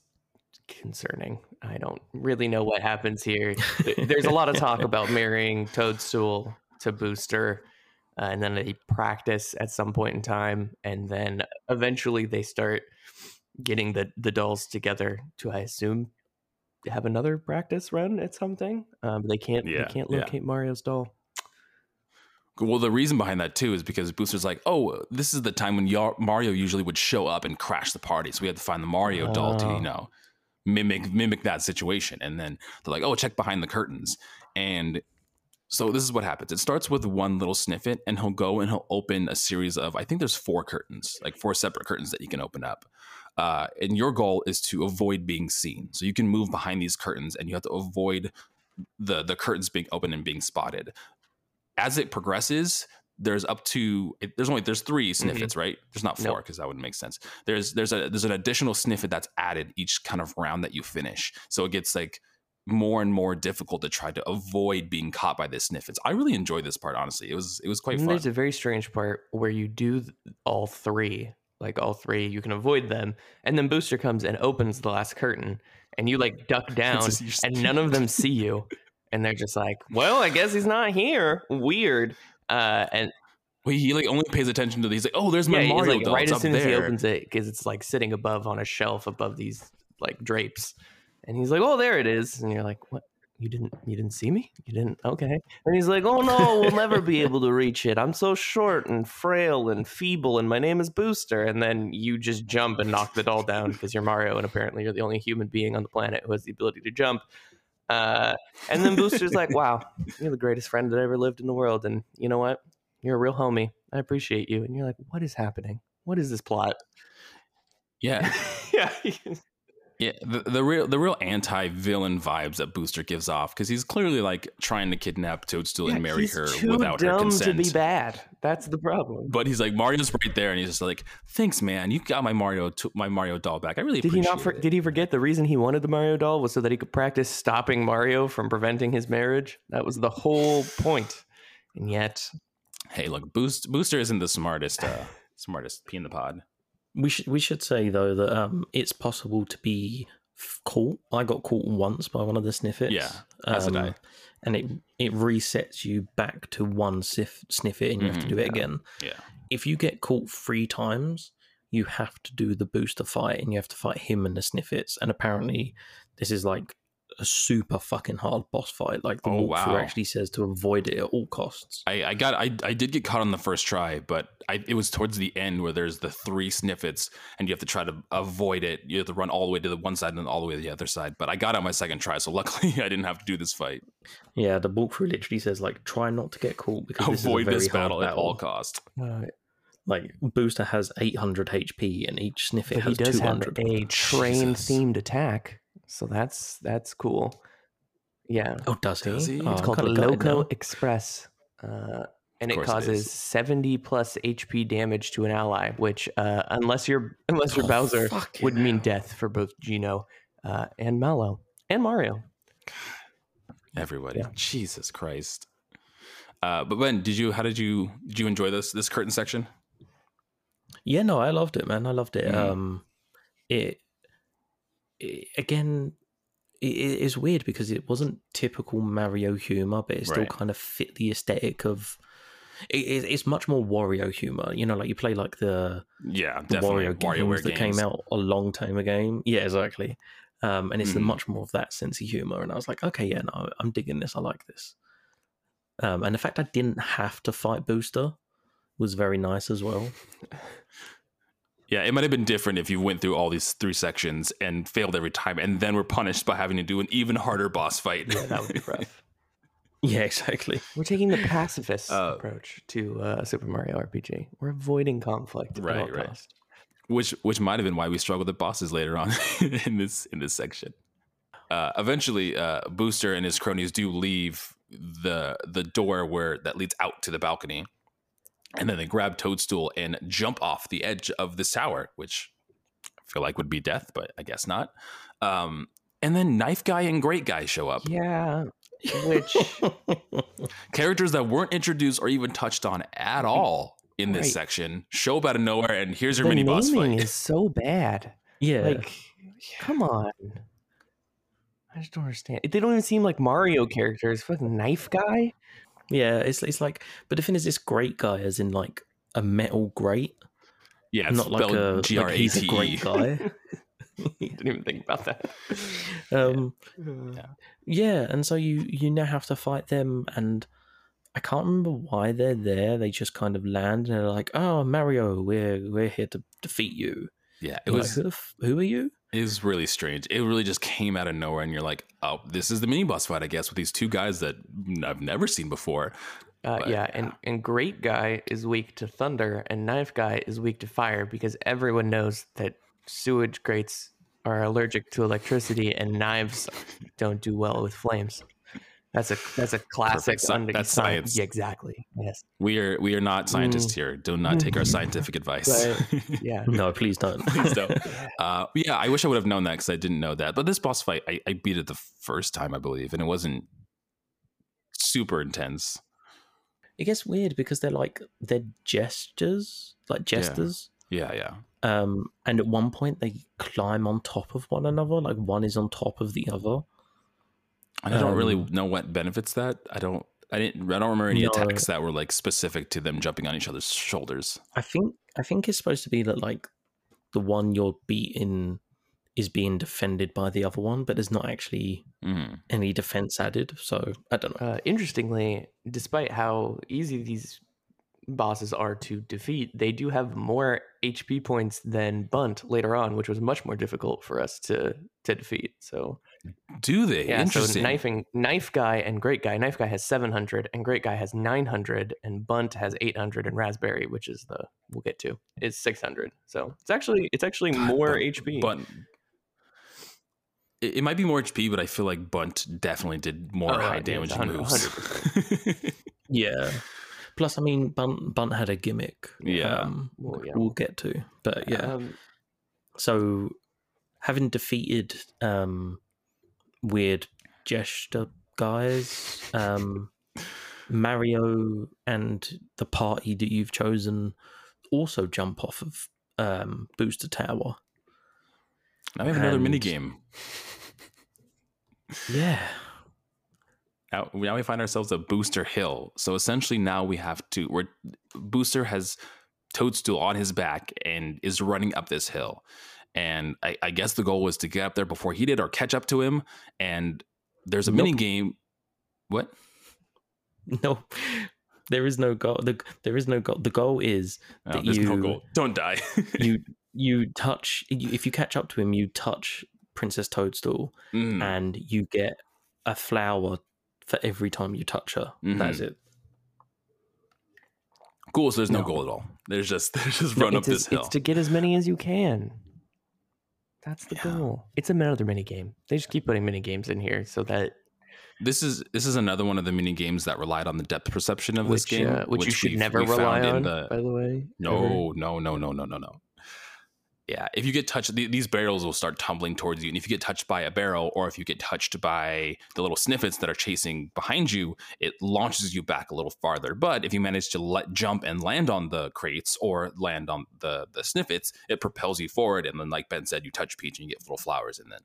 concerning. I don't really know what happens here. There's a lot of talk about marrying Toadstool to Booster, uh, and then they practice at some point in time, and then eventually they start getting the the dolls together to, I assume, have another practice run at something. Um, they can't
Yeah,
they can't
yeah.
locate Mario's doll.
Well, the reason behind that too is because Booster's like, oh, this is the time when Yar- Mario usually would show up and crash the party, so we had to find the Mario doll to
Oh.
you know mimic mimic that situation. And then they're like, oh, check behind the curtains, and so this is what happens. It starts with one little Snifit, and he'll go and he'll open a series of I think there's four curtains, like four separate curtains that you can open up. Uh, and your goal is to avoid being seen. So you can move behind these curtains, and you have to avoid the the curtains being open and being spotted. As it progresses, there's up to there's only there's three Snifits, right? There's not four
Nope.
because that wouldn't make sense. There's there's a there's an additional Snifit that's added each kind of round that you finish. So it gets like more and more difficult to try to avoid being caught by this Snifits. I really enjoyed this part, honestly. It was it was quite
And
fun.
there's a very strange part where you do all three, like all three, you can avoid them, and then Booster comes and opens the last curtain, and you like duck down, and none of them see you, and they're just like, "Well, I guess he's not here." Weird. Uh, and
Well, he like only pays attention to these. Like, oh, there's my
yeah,
Mario
like
doll.
right
It's
as
up
soon as he opens it, because it's like sitting above on a shelf above these like drapes, and he's like, "Oh, there it is," and you're like, "What?" You didn't you didn't see me? You didn't okay. And he's like, Oh no, we'll never be able to reach it. I'm so short and frail and feeble and my name is Booster. And then you just jump and knock the doll down because you're Mario and apparently you're the only human being on the planet who has the ability to jump. Uh, and then Booster's like, Wow, you're the greatest friend that ever lived in the world. And you know what? You're a real homie. I appreciate you. And you're like, What is happening? What is this plot?
Yeah,
yeah.
Yeah. The, the real the real anti villain vibes that Booster gives off because he's clearly like trying to kidnap Toadstool and marry her without her
dumb
consent.
to be bad. That's the problem.
But he's like Mario's right there, and he's just like, "Thanks, man. You got my Mario, my Mario doll back. I really
Did he not? For,
it."
did he forget the reason he wanted the Mario doll was so that he could practice stopping Mario from preventing his marriage? That was the whole point. And yet,
hey, look, Boost Booster isn't the smartest, uh, smartest pea in the pod.
We should we should say though that um, it's possible to be caught. I got caught once by one of the Snifits.
Yeah, as did I.
um, And it it resets you back to one sif- Snifit, and you have to
Mhm,
do it
yeah.
again.
Yeah,
If you get caught three times, you have to do the booster fight, and you have to fight him and the Snifits. And apparently, this is like a super fucking hard boss fight. Like the
Oh,
walkthrough
wow.
actually says to avoid it at all costs.
I, I got, I, I did get caught on the first try, but I, it was towards the end where there's the three Snifits and you have to try to avoid it. You have to run all the way to the one side and then all the way to the other side. But I got on my second try, so luckily I didn't have to do this fight.
Yeah, the walkthrough literally says like try not to get caught because this
Avoid
is a very
this
hard
battle,
battle
at all costs.
uh,
Like Booster has 800 HP, and each Snifit
but he
has
does have
200.
a train
Jesus.
themed attack, so that's that's cool. Yeah,
Oh, does he?
Does he?
Oh,
it's called
kinda
Loco
now.
Express, uh, and it
course it
causes seventy plus HP damage to an ally, which uh, unless you're unless you're
Oh,
Bowser would mean
yeah.
death for both Geno uh, and Mallow and Mario.
Everybody,
Yeah.
Jesus Christ. Uh, but Ben, did you? How did you? Did you enjoy this this curtain section?
Yeah, no, I loved it, man. I loved it.
Mhm.
Um, it, it again, it, is weird because it wasn't typical Mario humor, but it still
Right.
kind of fit the aesthetic of. It, it, it's much more Wario humor. You know, like you play like the,
Yeah,
the. Wario games
WarioWare
that
games.
came out a long time ago. Yeah, exactly. Um, and it's
Mhm.
much more of that sense of humor. And I was like, okay, yeah, no, I'm digging this. I like this. Um, and the fact I didn't have to fight Booster was very nice as well.
Yeah, it might have been different if you went through all these three sections and failed every time, and then were punished by having to do an even harder boss fight.
Yeah, that would be rough.
Yeah, exactly.
We're taking the pacifist
Uh,
approach to uh, Super Mario RPG. We're avoiding conflict at all
Right, right.
cost.
which which might have been why we struggled with bosses later on in this in this section. Uh, eventually, uh, Booster and his cronies do leave the the door where that leads out to the balcony, and then they grab Toadstool and jump off the edge of the tower, which I feel like would be death, but I guess not. Um, and then Knife Guy and Grate Guy show up,
Yeah, which
characters that weren't introduced or even touched on at all in this
Right.
section, show up out of nowhere, and here's your
the
mini boss
naming
fight.
is so bad.
yeah.
Like, come on. I just don't understand. They don't even seem like Mario characters. Fucking knife guy.
Yeah, it's it's like but the thing is this great guy as in like a metal grate.
Yeah,
not like a like he's a great guy.
Didn't even think about that.
Um
Yeah.
yeah, and so you you now have to fight them and I can't remember why they're there. They just kind of land and they're like, "Oh, Mario, we're we're here to defeat you."
Yeah, it
You're
was
like, who, who are you?
Was really strange. It really just came out of nowhere, and you're like, oh, this is the mini boss fight, I guess, with these two guys that I've never seen before.
Uh,
But,
yeah, and, and Grate Guy is weak to thunder, and Knife Guy is weak to fire because everyone knows that sewage grates are allergic to electricity, and knives don't do well with flames. That's a that's a classic.
sci-
under-
that's
sci-
science.
Yeah, exactly. Yes.
We are we are not scientists here. Do not take our scientific advice.
Yeah.
No, please don't.
Please don't. Uh, yeah, I wish I would have known that because I didn't know that. But this boss fight, I, I beat it the first time, I believe, and it wasn't super intense.
It gets weird because they're like they're gestures, like gestures.
Yeah, yeah.
Um, and at one point they climb on top of one another, like one is on top of the other.
And I don't really
Um,
know what benefits that. I don't. I didn't. I don't remember any
No.
attacks that were like specific to them jumping on each other's shoulders.
I think I think it's supposed to be that like the one you're beating is being defended by the other one, but there's not actually
Mhm.
any defense added. So I don't know.
Uh, interestingly, despite how easy these bosses are to defeat, they do have more HP points than Bundt later on, which was much more difficult for us to to defeat. So
Do they?
yeah, so
Interesting.
knifing knife guy and grate guy. Knife guy has seven hundred, and grate guy has nine hundred, and Bundt has eight hundred, and raspberry, which is the we'll get to, is six hundred. So it's actually it's actually more
but-
HP.
But it, it might be more HP, but I feel like Bundt definitely did more
Oh,
high damage
it's 100
moves.
Yeah. Plus, I mean, Bundt Bundt had a gimmick.
Yeah.
um,
Well, yeah.
we'll get to. But yeah,
Um,
so having defeated um, weird gesture guys, um, Mario and the party that you've chosen also jump off of um, Booster Tower.
now we have another
And-
mini game.
Yeah.
Now, now we find ourselves at Booster Hill. So essentially, now we have to. We're Booster has Toadstool on his back and is running up this hill. And I, I guess the goal was to get up there before he did, or catch up to him. And there's a
Nope.
mini game. What?
No, there is no goal. The, there is no goal. The goal is
Oh,
That
no
you-
goal. Don't die.
you you touch if you catch up to him, you touch Princess Toadstool,
Mm.
and you get a flower for every time you touch her. That's it.
Cool. So there's no,
No.
goal at all. There's just there's just
No,
run up this hill.
It's to get as many as you can. That's the
Yeah.
goal. It's another mini game. They just keep putting mini games in here so that
This is this is another one of the mini games that relied on the depth perception of this game,
uh, which, you should never rely on.
the-
by the way.
No, no, no, no, no, no, no, no. Yeah, if you get touched, th- these barrels will start tumbling towards you. And if you get touched by a barrel, or if you get touched by the little Snifits that are chasing behind you, it launches you back a little farther. But if you manage to let jump and land on the crates or land on the the Snifits, it propels you forward. And then, like Ben said, you touch Peach and you get little flowers, and then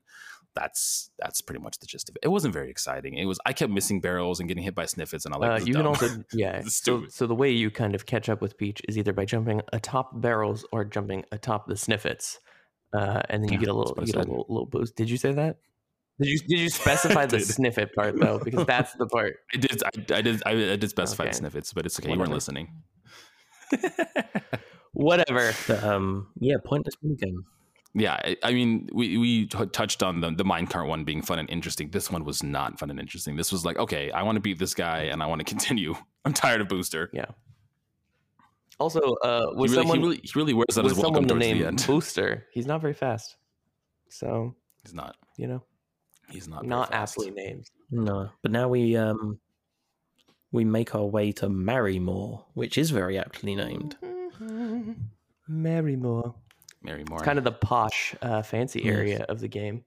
that's that's pretty much the gist of it. It wasn't very exciting. It was I kept missing barrels and getting hit by Snifits, and I like
Uh, you can also yeah. So, so the way you kind of catch up with Peach is either by jumping atop barrels or jumping atop the Snifits, uh, and then you
Yeah,
get a little you get a little, little boost. Did you say that? Did you did you specify the Snifit part though? Because that's the part.
I did. I, I did. I, I did specify
Okay.
the Snifits, but it's okay. You weren't listening.
Whatever.
Um, yeah, pointless minigame.
Yeah, I, I mean, we we touched on the the minecart one being fun and interesting. This one was not fun and interesting. This was like, okay, I want to beat this guy and I want to continue. I'm tired of Booster.
Yeah. Also, uh,
He
with
really,
someone
he really, he really wears out
with
his welcome towards the
named
end.
Booster, he's not very fast. So
He's not.
you know,
He's not.
not
fast.
aptly named.
No, but now we um we make our way to Marrymore, which is very aptly named.
Marrymore.
Marrymore.
It's kind of the posh, uh, fancy
Yes.
area of the game.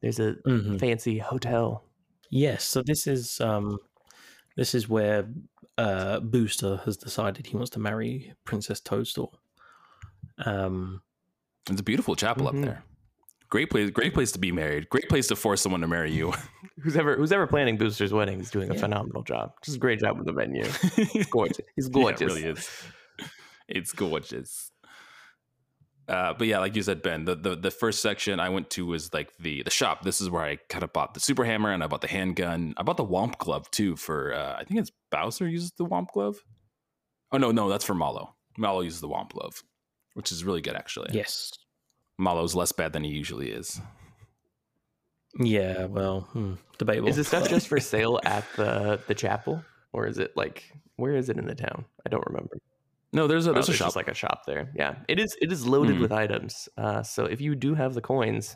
There's a
Mhm.
fancy hotel.
Yes, so this is um this is where uh Booster has decided he wants to marry Princess Toadstool. Um
It's a beautiful chapel
Mhm.
up there. Great place. Great place to be married. Great place to force someone to marry you.
Who's ever who's ever planning Booster's wedding is doing a
Yeah.
phenomenal job. Just a great job with the venue. He's gorgeous. He's
Yeah,
gorgeous.
it really is. It's gorgeous. Uh, but yeah, like you said, Ben, the, the the first section I went to was like the the shop. This is where I kind of bought the super hammer and I bought the handgun. I bought the whomp glove too for uh, I think it's Bowser uses the whomp glove. Oh no, no, that's for Mallow. Mallow uses the whomp glove, which is really good actually.
yes.
Mallow's less bad than he usually is.
Yeah, well, hmm, debatable.
Is this stuff just for sale at the the chapel, or is it like where is it in the town? I don't remember.
No, there's a
Oh,
there's a shop.
like a shop there. Yeah, it is. It is loaded
Mhm.
with items. Uh, so if you do have the coins,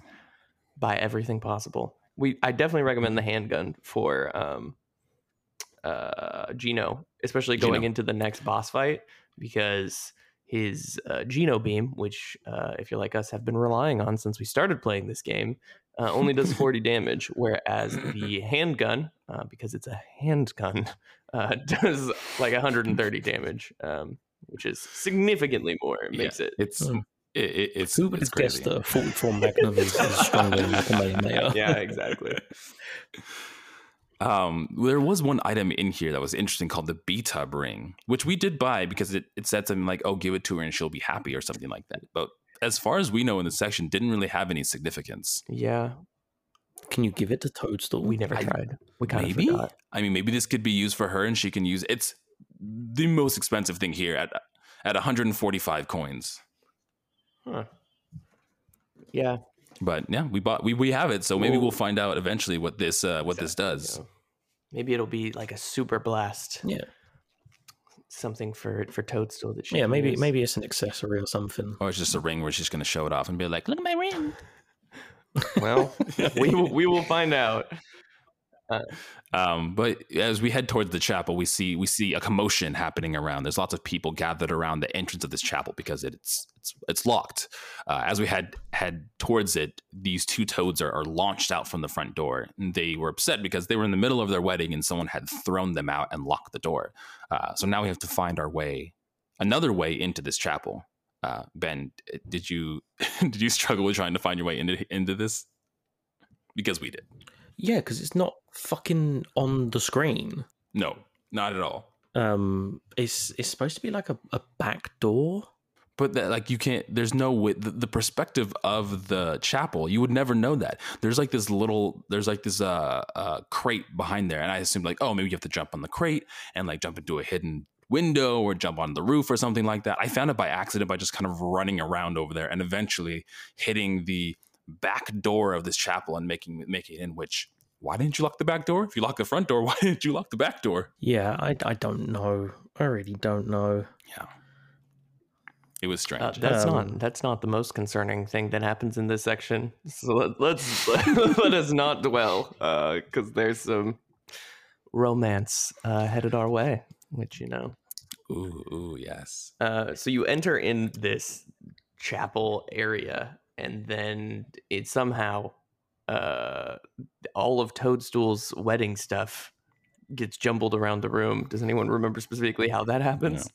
buy everything possible. We I definitely recommend the handgun for um, uh, Geno, especially going
Geno.
into the next boss fight because his uh, Geno beam, which uh, if you're like us have been relying on since we started playing this game, uh, only does 40 damage, whereas the handgun, uh, because it's a handgun, uh, does like 130 damage. Um, which is significantly more. It makes it.
It's
Hmm.
it, it, it's
Who would
it's
have guessed
crazy.
that a 44 Magnum is, is stronger than like a Kamehameha?
yeah, exactly.
Um, there was one item in here that was interesting called the B-Tub ring, which we did buy because it, it said something like, oh, give it to her and she'll be happy or something like that. But as far as we know in the section, didn't really have any significance.
Yeah,
Can you give it to Toadstool?
we never
I-
tried. We kind of
Maybe?
forgot.
I mean, maybe this could be used for her and she can use it's the most expensive thing here at at 145 coins.
Huh. Yeah,
But yeah, we bought we, we have it, so maybe
Well-
we'll find out eventually what this uh, what this does.
you know. maybe it'll be like a super blast.
Yeah.
something for for Toadstool that she.
Yeah, maybe
use.
maybe it's an accessory or something.
Or it's just a ring where she's going to show it off and be like, "Look at my ring."
Well, we will, we will find out.
Um, but as we head towards the chapel, we see we see a commotion happening around. There's lots of people gathered around the entrance of this chapel because it's it's it's locked. Uh, as we head head towards it, these two toads are, are launched out from the front door. They were upset because they were in the middle of their wedding and someone had thrown them out and locked the door. Uh, so now we have to find our way, another way into this chapel. Uh, ben, did you did you struggle with trying to find your way into into this? Because we did.
Yeah, because it's not fucking on the screen.
No, not at all.
Um, it's it's supposed to be like a, a back door.
But that, like you can't. There's no way. The, the perspective of the chapel, you would never know that. There's like this little. There's like this uh, uh crate behind there, and I assumed like, oh, maybe you have to jump on the crate and like jump into a hidden window or jump on the roof or something like that. I found it by accident by just kind of running around over there and eventually hitting the back door of this chapel and making making it in. Which why didn't you lock the back door? If you lock the front door, why didn't you lock the back door?
Yeah, I, I don't know. I really don't know.
Yeah, it was strange.
Uh, that's
Um,
not that's not the most concerning thing that happens in this section. So let, let's let us not dwell, because there's some romance uh, headed our way, which you know.
ooh, ooh, yes.
Uh, so you enter in this chapel area, and then it somehow uh, all of Toadstool's wedding stuff gets jumbled around the room. Does anyone remember specifically how that happens?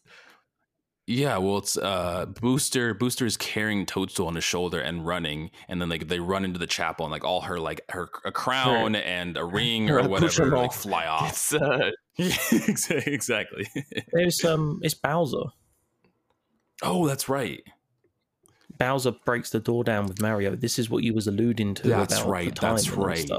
Yeah, well, it's uh, Booster. Booster is carrying Toadstool on his shoulder and running, and then like they run into the chapel, and like all her like her a crown and a ring
her
or whatever
accoutrement
like fly off.
It's uh,
Yeah, exactly.
There's um, it's Bowser.
oh, that's right.
Bowser breaks the door down with Mario. This is what you was alluding to.
That's
about
right, that's right.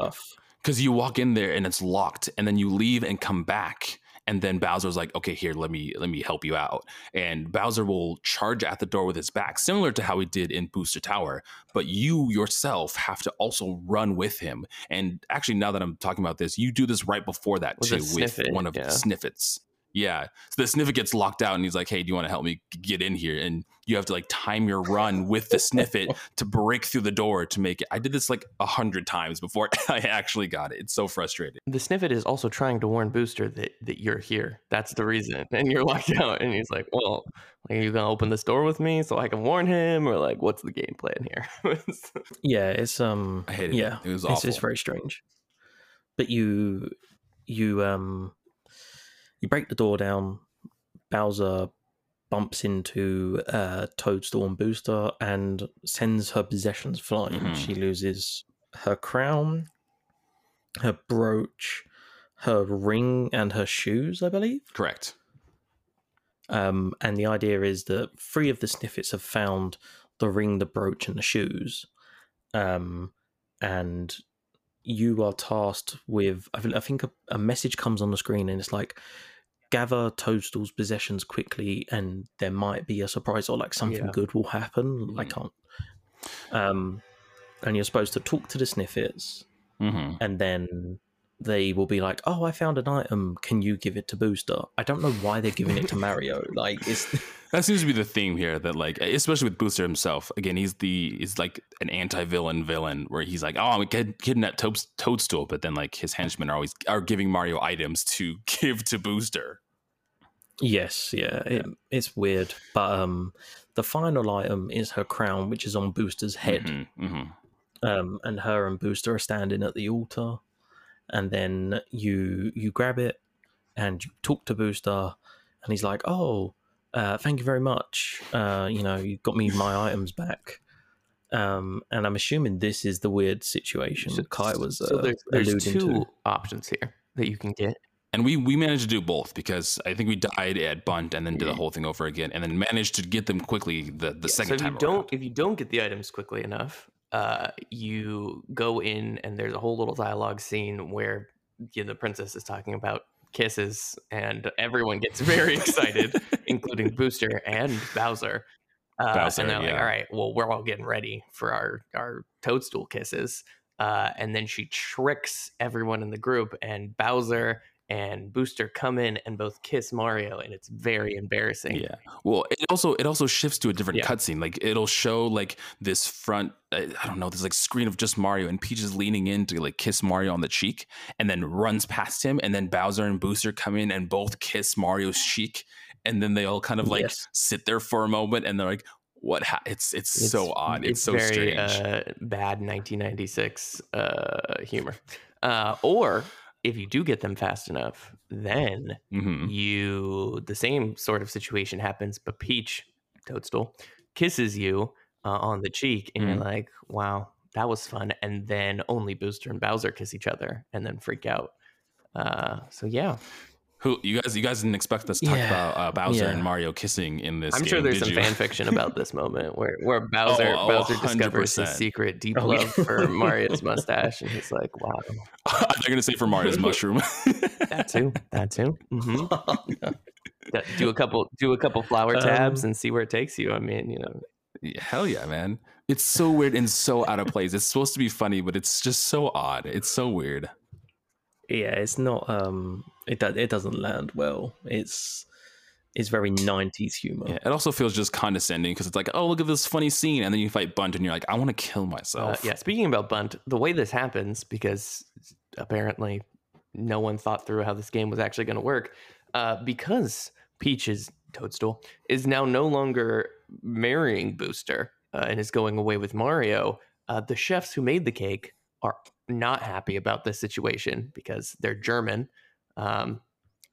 Because you walk in there and it's locked, and then you leave and come back, and then Bowser's like, "Okay, here, let me let me help you out." And Bowser will charge at the door with his back, similar to how he did in Booster Tower. But you yourself have to also run with him. And actually, now that I'm talking about this, you do this right before that
With
too, with one of
yeah.
the Snifits. Yeah. So the Snifit gets locked out and he's like, Hey, do you want to help me get in here? And you have to like time your run with the Snifit to break through the door to make it. I did this like a hundred times before I actually got it. It's so frustrating.
The Snifit is also trying to warn Booster that, that you're here. That's the reason. And you're locked out. And he's like, Well, like, are you gonna open this door with me so I can warn him? Or like what's the game plan here?
Yeah, it's um
I hated
yeah,
it. It was
it's,
awful.
it's very strange. But you you um you break the door down. Bowser bumps into uh, Toadstool and Booster and sends her possessions flying.
Mhm.
She loses her crown, her brooch, her ring, and her shoes, I believe.
Correct.
Um, and the idea is that three of the Snifits have found the ring, the brooch, and the shoes. Um, and you are tasked with, I think, I think a, a message comes on the screen and it's like, gather Toadstool's possessions quickly and there might be a surprise or like something
Yeah.
good will happen. I can't. Um, and you're supposed to talk to the Snifits
hmm
and then they will be like, "Oh, I found an item. Can you give it to Booster?" I don't know why they're giving it to Mario. Like, it's
That seems to be the theme here. That like, especially with Booster himself. Again, he's the he's like an anti-villain villain where he's like, oh, I'm kid- kidnap Toad- Toadstool, but then like his henchmen are always are giving Mario items to give to Booster.
yes, yeah, It, it's weird. But um, the final item is her crown, which is on Booster's head.
Mhm, mhm.
Um, and her and Booster are standing at the altar, and then you you grab it and you talk to Booster, and he's like, "Oh, uh, thank you very much. Uh, you know, you got me my items back." Um, and I'm assuming this is the weird situation
So-
Kai was uh,
so there's, there's
alluding
two
to.
options here that you can get.
And we we managed to do both because I think we died at Bundt and then did the whole thing over again, and then managed to get them quickly the the
Yeah,
second
so if
time
you don't
around.
if you don't get the items quickly enough uh you go in and there's a whole little dialogue scene where yeah, the princess is talking about kisses and everyone gets very excited including booster and bowser uh,
Bowser,
and they're like all right well we're all getting ready for our our toadstool kisses uh, and then she tricks everyone in the group and bowser and booster come in and both kiss mario and it's very embarrassing
Yeah. Well, it also it also shifts to a different
Yeah.
cutscene. Like it'll show like this front. uh, I don't know. This like screen of just Mario and Peach is leaning in to like kiss Mario on the cheek, and then runs past him, and then Bowser and Booster come in and both kiss Mario's cheek, and then they all kind of like
Yes.
sit there for a moment, and they're like, "What? Ha-? It's, it's so odd. It's, so
very
strange."
Uh, bad 1996 uh, humor. Uh, or if you do get them fast enough, then
Mhm.
you the same sort of situation happens, but Peach Toadstool kisses you uh, on the cheek, and
Mhm.
you're like, "Wow, that was fun." And then only Booster and Bowser kiss each other, and then freak out. Uh, so yeah,
Who you guys? You guys didn't expect us to talk
Yeah.
about uh, Bowser
Yeah.
and Mario kissing in this.
I'm
game,
sure there's some
you?
fan fiction about this moment where where Bowser
oh,
Bowser discovers
100%.
his secret deep
Oh, yeah.
love for Mario's mustache, and he's like, "Wow,
They're gonna say for Mario's mushroom.
that too, that too." hmm
No.
Do a couple do a couple flower
Um,
tabs and see where it takes you. I mean, you know,
Hell yeah, man. It's so weird and so out of place. It's supposed to be funny, but it's just so odd. It's so weird.
yeah, it's not. Um, it it doesn't land well. It's it's very '90s humor.
Yeah, it also feels just condescending because it's like, oh, look at this funny scene, and then you fight Bundt, and you're like, I want to kill
uh,
myself.
yeah. Speaking about Bundt, the way this happens because apparently no one thought through how this game was actually going to work, uh, because Peach's Toadstool is now no longer marrying Booster uh, and is going away with Mario. Uh, the chefs who made the cake are not happy about this situation because they're German. Um,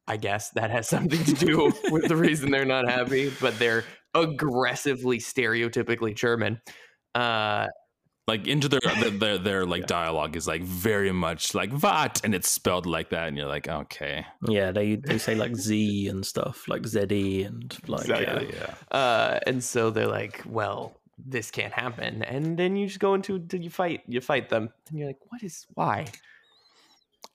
I guess that has something to do with the reason they're not happy, but they're aggressively stereotypically German. Uh,
Like into their their their, their like dialogue is like very much like what, and it's spelled like that, and you're like, okay,
Yeah, they they say like Z and stuff, like ZE and like
Exactly,
yeah.
yeah.
uh, and so they're like, well, this can't happen. And then you just go into, to you fight, you fight them. And you're like, what is, why?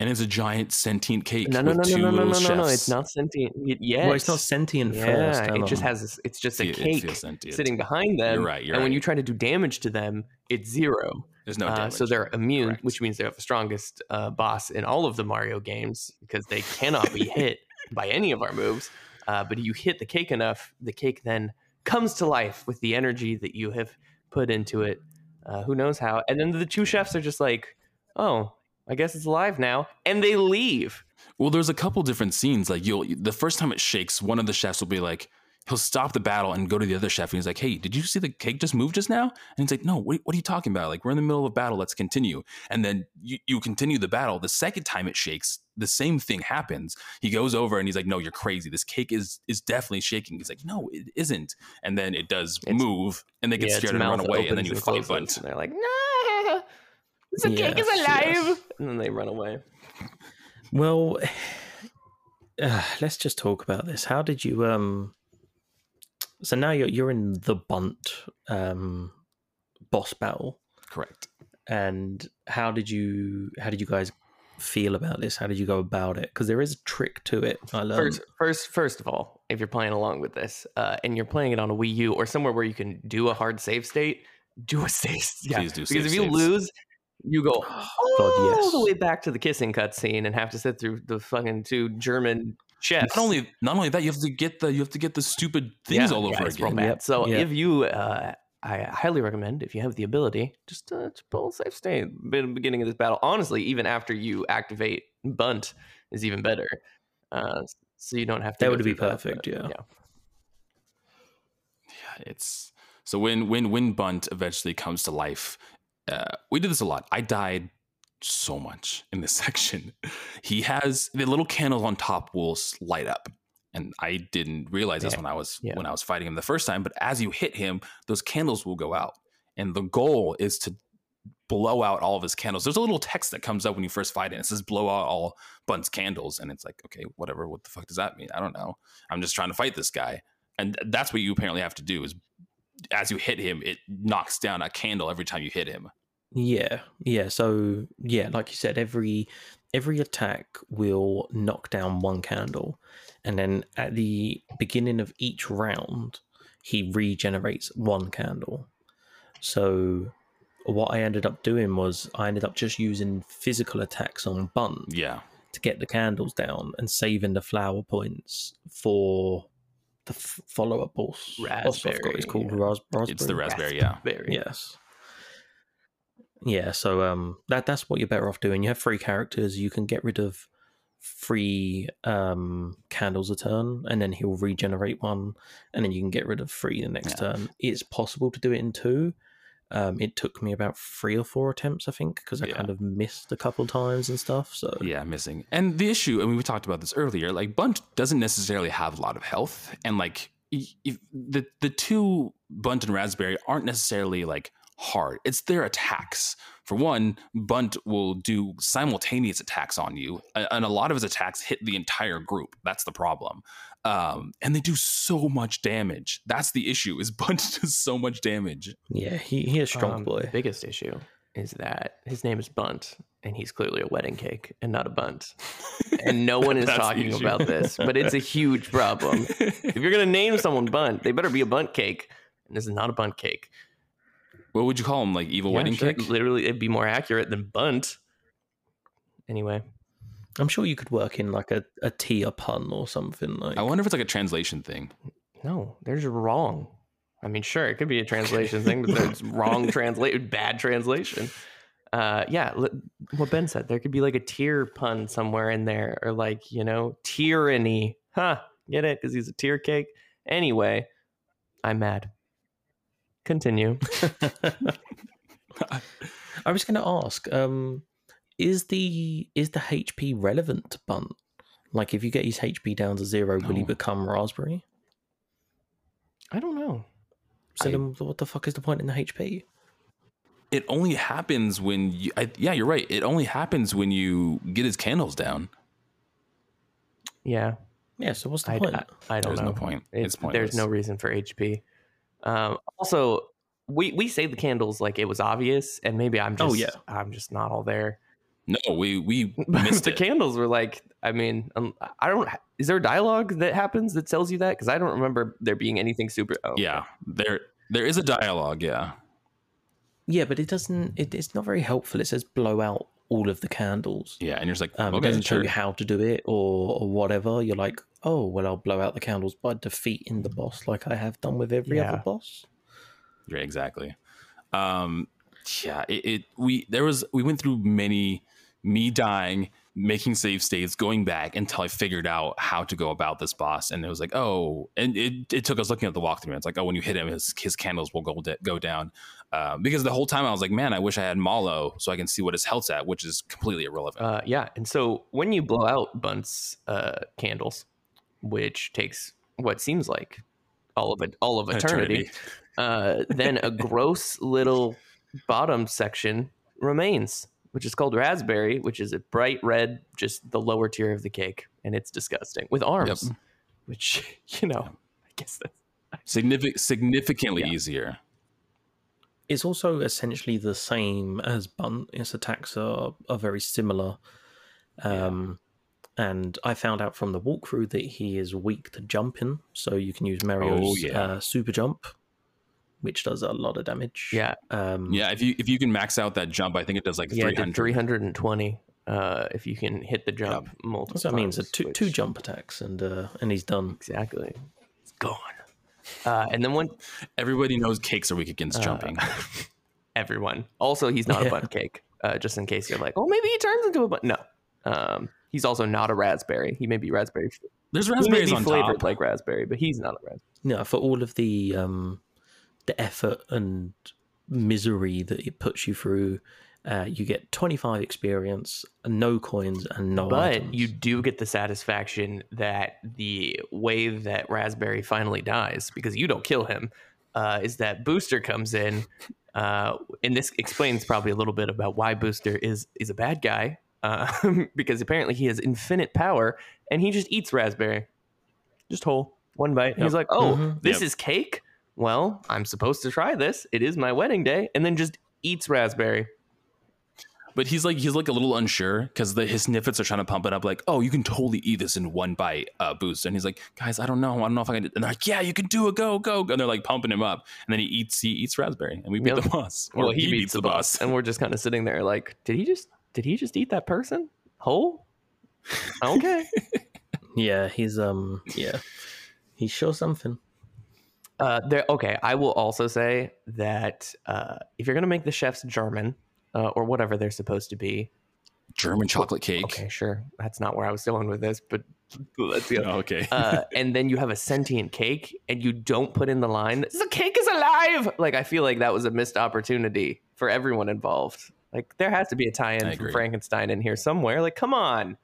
And it's a giant sentient cake.
No, no,
with
no,
two
no, no, no,
little
no, no. It's not sentient y- yet.
Well, it's not sentient
yeah,
first.
it just
on.
has. This, it's just a
it
cake
feels sentient.
sitting behind them.
You're right, you're
and when you try to do damage to them, it's zero.
There's no
Uh,
damage.
so they're immune,
Correct.
which means they have the strongest uh, boss in all of the Mario games because they cannot be hit by any of our moves. Uh, but you hit the cake enough, the cake then comes to life with the energy that you have put into it. Uh, who knows how? And then the two chefs are just like, "Oh, I guess it's live now," and they leave.
Well, there's a couple different scenes. Like you'll the first time it shakes, one of the chefs will be like, he'll stop the battle and go to the other chef, and he's like, "Hey, did you see the cake just move just now?" And he's like, "No, what, what are you talking about? Like we're in the middle of a battle. Let's continue." And then you, you continue the battle. The second time it shakes, the same thing happens. He goes over and he's like, "No, you're crazy. This cake is is definitely shaking." He's like, "No, it isn't." And then it does
It's-
move, and they get
Yeah,
scared and run away, and then you fight.
And they're like, "No, the cake is alive,"
yes.
and then they run away.
Well, uh, let's just talk about this. How did you um? So now you're you're in the Bundt um boss battle,
Correct.
and how did you how did you guys feel about this? How did you go about it? Because there is a trick to it. I learned.
First, first, first of all, if you're playing along with this, uh, and you're playing it on a Wii U or somewhere where you can do a hard save state, do a save. Yeah,
Please do
because
save
if you
saves.
lose, you go
God,
all
yes.
the way back to the kissing cutscene and have to sit through the fucking two German chefs.
Not only not only that, you have to get the you have to get the stupid things
Yeah,
all over
it's real
again.
Yep,
So
yep.
if you, uh, I highly recommend if you have the ability, just uh, to pull a safe state in the beginning of this battle. Honestly, even after you activate Bundt, is even better. Uh, so you don't have to.
That would be
through that,
perfect,
but,
yeah.
Yeah, it's so when when when Bundt eventually comes to life, uh, we did this a lot. I died so much in this section. He has the little candles on top will light up. And I didn't realize this
Yeah,
when I was
yeah.
when I was fighting him the first time. But as you hit him, those candles will go out, and the goal is to blow out all of his candles. There's a little text that comes up when you first fight it. It says blow out all Bundt's candles, and it's like okay, whatever. What the fuck does that mean? I don't know. I'm just trying to fight this guy, and that's what you apparently have to do. Is as you hit him, it knocks down a candle every time you hit him.
Yeah, yeah. So yeah, like you said, every every attack will knock down one candle, and then at the beginning of each round, he regenerates one candle. So what I ended up doing was I ended up just using physical attacks on Bundt
Yeah,
to get the candles down and saving the flower points for the f- follow-up boss. boss I forgot what it's called
yeah.
Ras- raspberry.
it's the raspberry. Yeah,
Very.
Yes. Yeah, so um that that's what you're better off doing. You have three characters, you can get rid of three um candles a turn and then he'll regenerate one and then you can get rid of three the next
Yeah.
turn. It's possible to do it in two. Um it took me about three or four attempts, I think, because I
Yeah.
kind of missed a couple times and stuff. So
yeah, missing. And the issue, I mean, we talked about this earlier. Like Bundt doesn't necessarily have a lot of health, and like if the the two Bundt and Raspberry aren't necessarily like hard. It's their attacks. For one, Bundt will do simultaneous attacks on you, and a lot of his attacks hit the entire group. That's the problem. Um, and they do so much damage. That's the issue. Is Bundt does so much damage.
yeah, he he is strong
Um,
boy.
The biggest issue is that his name is Bundt, and he's clearly a wedding cake and not a bundt. And no one is talking about this, but it's a huge problem. if you're gonna name someone Bundt, they better be a bundt cake, and this is not a bundt cake.
What would you call him? Like evil
Yeah,
wedding
sure,
cake?
Literally, it'd be more accurate than Bundt. Anyway,
I'm sure you could work in like a, a tier pun or something like
I wonder if it's like a translation thing.
no, there's wrong. I mean, sure, it could be a translation thing, but there's wrong translation, bad translation. Uh, yeah, li- what Ben said, there could be like a tear pun somewhere in there, or like you know, tyranny. Huh? Get it? Because he's a tear cake. Anyway, I'm mad. Continue.
I was going to ask, um, is the is the HP relevant to Bundt? Like, if you get his HP down to zero, will he become Raspberry?
I don't know.
So
I-
then, what the fuck is the point in the HP?
it only happens when you I, yeah you're right it only happens when you get his candles down
Yeah,
Yeah. So what's the
I,
point?
I, I don't
there's
know.
There's no point
It-
it's pointless
there's no reason for HP. Um, also, we we say the candles like it was obvious, and maybe I'm just
Oh, yeah.
I'm just not all there.
No, we we missed
the
it.
candles were like, I mean, um, I don't. Is there a dialogue that happens that tells you that? Because I don't remember there being anything super. Oh,
Yeah, there there is a dialogue. Yeah,
Yeah, but it doesn't. It, it's not very helpful. It says blow out all of the candles.
yeah, and you're just like,
Um, it doesn't tell
sure.
you how to do it or, or whatever. You're like, oh, well, I'll blow out the candles by defeating the boss, like I have done with every
Yeah.
other boss.
Right, exactly. Um, yeah, it, it we there was we went through many me dying, making save states, going back until I figured out how to go about this boss, and it was like, oh, and it, it took us looking at the walkthrough. And it's like, oh, when you hit him, his his candles will go da- go down. Uh, because the whole time I was like, man, I wish I had Mallow so I can see what his health's at, which is completely irrelevant.
Uh, yeah, and so when you blow out Bundt's uh, candles, which takes what seems like all of it, all of eternity, uh, then a gross little bottom section remains, which is called raspberry, which is a bright red, just the lower tier of the cake, and it's disgusting with arms, which you know, I guess that's
Signific- significantly
Yeah.
easier.
It's also essentially the same as Bundt. Its attacks are, are very similar. Um, And I found out from the walkthrough that he is weak to jumping, so you can use Mario's
yeah.
uh, super jump, which does a lot of damage.
yeah,
Um,
Yeah, if you if you can max out that jump, I think it does like
yeah,
three hundred.
three hundred and twenty. Uh, if you can hit the jump multiple
So that means a two,
which-
two jump attacks, and uh, and he's done.
Exactly. It's gone. Uh, and then when
Everybody knows cakes are weak against
Uh,
jumping.
everyone, also he's not a
Yeah.
bun cake. Uh, just in case you're like, oh, maybe he turns into a bun. No, um, he's also not a raspberry. He may be raspberry.
There's
He may
raspberries
be
on
flavored
top.
like raspberry, but he's not a raspberry.
Yeah, for all of the um, the effort and misery that it puts you through, uh, you get 25 experience, no coins, and no
but
items.
you do get the satisfaction that the way that raspberry finally dies because you don't kill him uh, is that booster comes in uh, and this explains probably a little bit about why booster is is a bad guy uh, because apparently he has infinite power and he just eats raspberry just whole one bite he's like oh
Mhm.
this
Yep.
is cake well i'm supposed to try this it is my wedding day and then just eats raspberry
But he's like he's like a little unsure because his Snifits are trying to pump it up. Like, oh, you can totally eat this in one bite, uh, boost. And he's like, guys, I don't know, I don't know if I can. And they're like, yeah, you can do it. Go, go, go. And they're like pumping him up. And then he eats he eats raspberry, and we beat
Yep.
the boss. Or
well he, beats, the boss. and we're just kind of sitting there like did he just did he just eat that person? Whole? Okay.
Yeah, he's um, yeah, He sure something.
uh there okay i will also say that uh if you're gonna make the chefs german uh, or whatever they're supposed to be.
German chocolate cake.
okay sure. That's not where i was going with this but let's go.
Oh, okay.
uh, and then you have a sentient cake and you don't put in the line the cake is alive! Like i feel like that was a missed opportunity for everyone involved like there has to be a tie-in from frankenstein in here somewhere. Like come on.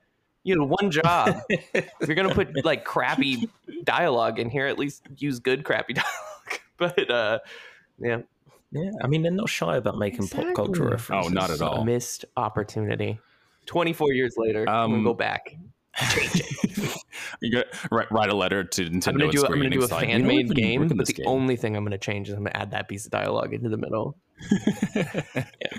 You had one job. If you're gonna put like crappy dialogue in here at least use good crappy dialogue. But uh yeah.
Yeah, I mean they're not shy about making pop culture references.
Oh, not at
so-
all.
missed opportunity. 24 years later i'm gonna
Um,
go back
you got write, write a letter to Nintendo.
I'm gonna do. I'm gonna do a
like,
fan made game, but the
game.
only thing I'm gonna change is I'm gonna add that piece of dialogue into the middle.
Yeah,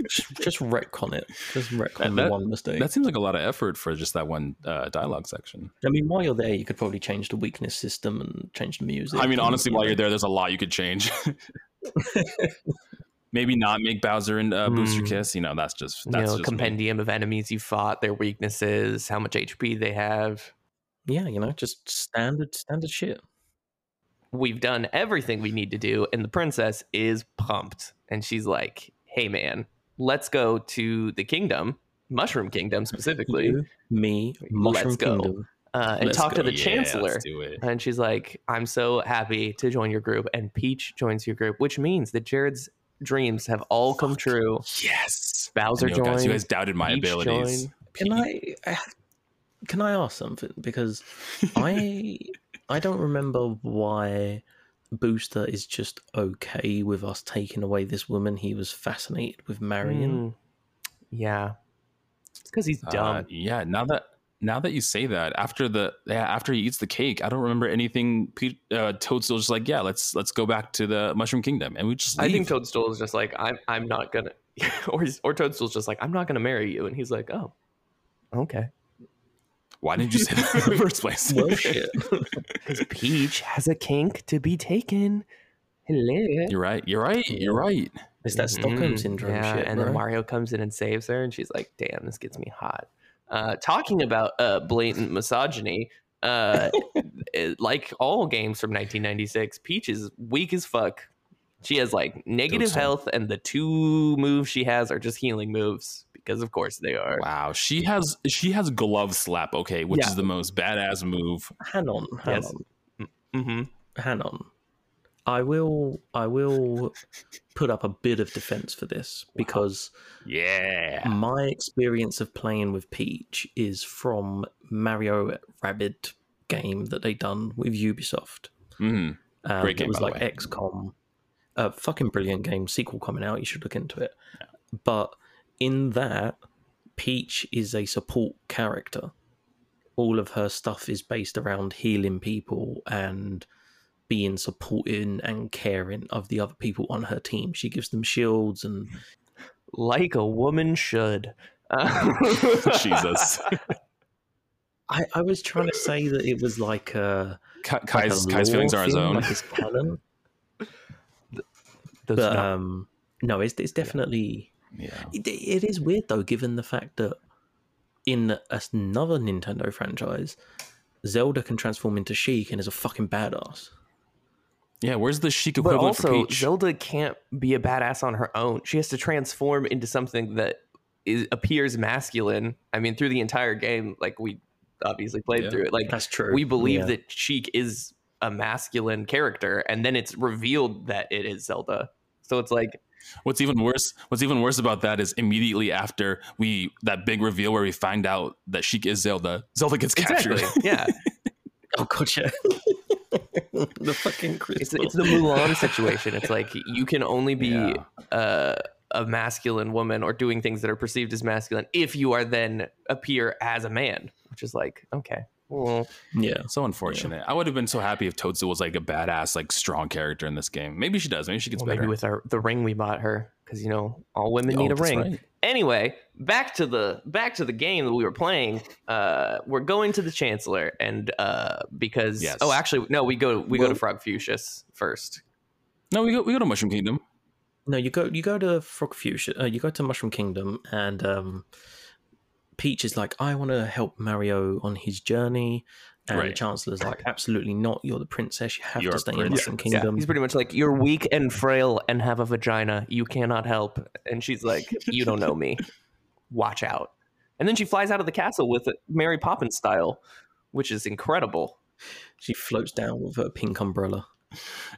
just, just retcon it. Just retcon
That-
the one mistake.
that seems like a lot of effort for just that one uh, dialogue section.
I mean, while you're there, you could probably change the weakness system and change the music.
I mean, honestly, while you're there, there's a lot you could change. Maybe not make Bowser and uh, Booster
Hmm.
Kiss. You know, that's just
You
that's
know,
just me.
compendium of enemies you fought, their weaknesses, how much HP they have.
yeah, you know, just standard standard shit.
We've done everything we need to do, and the princess is pumped, and she's like, "Hey, man, let's go to the kingdom, Mushroom Kingdom specifically,
You, me, Mushroom
Let's go.
Kingdom.
uh, and
Let's
talk to the
Yeah,
chancellor."
Let's do it.
And she's like, I'm so happy to join your group. And Peach joins your group, which means that Jared's dreams have all come true.
Yes.
Bowser
I know, guys, you guys doubted my
Peach
abilities.
joined.
Can I I- can I ask something? Because I I don't remember why Booster is just okay with us taking away this woman he was fascinated with marrying.
Mm. Yeah. It's because he's
Uh,
dumb.
yeah. Now that now that you say that, after the yeah, after he eats the cake, I don't remember anything. Pe- Uh, Toadstool's just like, yeah, let's let's go back to the Mushroom Kingdom, and we just.
I think. Toadstool is just like, I'm I'm not gonna or he's, or Toadstool's just like, I'm not gonna marry you, and he's like, oh, okay.
Why didn't you say that in the first place?
Well, shit.
Because Peach has a kink to be taken. Hello.
You're right. You're right. You're right.
It's that Stockholm
Mhm.
syndrome
Yeah,
shit.
and then. Mario comes in and saves her, and she's like, "Damn, this gets me hot." Uh, talking about uh, blatant misogyny, uh, like all games from 1996, Peach is weak as fuck. She has like negative
Toadstool.
health, and the two moves she has are just healing moves because, of course, they are.
Wow. She has she has glove slap. Okay, which
Yeah.
is the most badass move.
hang on, hang
Yes.
on,
hmm
hang on. I will, I will put up a bit of defense for this because
Yeah.
my experience of playing with Peach is from Mario Rabbids game that they done with Ubisoft.
hmm
Um,
Great game,
It was like. XCOM. A fucking brilliant game. Sequel coming out. You should look into it. But in that, Peach is a support character. All of her stuff is based around healing people and being supporting and caring of the other people on her team. She gives them shields and
Like a woman should.
Jesus.
I, I was trying to say that it was like a
Kai-
like
Kai's,
a
Kai's
lore
feelings are his own.
like it's canon.
Those
but
not-
um, no, it's it's definitely
Yeah.
It, it is weird though, given the fact that in another Nintendo franchise, Zelda can transform into Sheik and is a fucking badass.
Yeah. Where's the Sheik
but
equivalent for
also,
Peach?
Zelda can't be a badass on her own. She has to transform into something that is, appears masculine. I mean, through the entire game, like we obviously played
Yeah.
through it. Like
That's true.
we believe
Yeah.
that Sheik is a masculine character, and then it's revealed that it is Zelda. So it's like,
What's even worse? What's even worse about that is immediately after we that big reveal where we find out that Sheik is Zelda, Zelda gets captured.
exactly, yeah.
Oh god, yeah. the fucking
It's,
crystal.
it's the Mulan situation. It's like you can only be
Yeah.
uh, a masculine woman or doing things that are perceived as masculine if you are then appear as a man, which is like okay. Well,
yeah.
So unfortunate. I would have been so happy if Toadstool was like a badass, like strong character in this game. Maybe she does. Maybe she gets
well,
better.
maybe with our the ring we bought her because you know all women
Oh,
need a ring.
right.
Anyway, back to the back to the game that we were playing. Uh, we're going to the Chancellor, and uh, because
Yes.
oh, actually no, we go we go to Frogfucius first.
No, we go we go to Mushroom Kingdom.
No, you go you go to Frogfucius, uh, you go to Mushroom Kingdom, and um, Peach is like, I want to help Mario on his journey, and the
Right.
Chancellor's like, absolutely not. You're the princess. You have
You're
to
a
stay in
princess.
Mushroom
Yeah,
Kingdom.
he's pretty much like, You're weak and frail and have a vagina. You cannot help. And she's like, You don't know me. Watch out. And then she flies out of the castle with Mary Poppins style, which is incredible.
She floats down with her pink umbrella.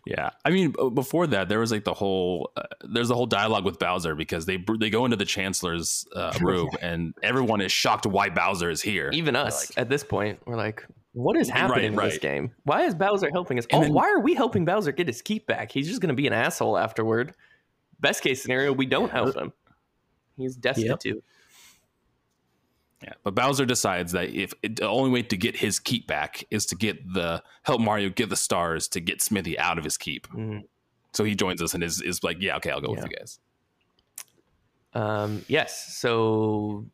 Yeah, I mean, before that, there was like the whole uh, there's the whole dialogue with Bowser because they they go into the Chancellor's uh, room and everyone is shocked why Bowser is here.
Even us
like-
at this point, we're like, what is happening in this game? Why is Bowser helping us? Oh,
then-
why are we helping Bowser get his keep back? He's just going to be an asshole afterward. Best case scenario, we don't help him. He's destitute.
Yeah, but Bowser decides that if it, the only way to get his keep back is to get the help Mario get the stars to get Smithy out of his keep.
Mhm.
So he joins us and is is like, yeah, okay, I'll go
Yeah.
with you guys.
Um, yes. So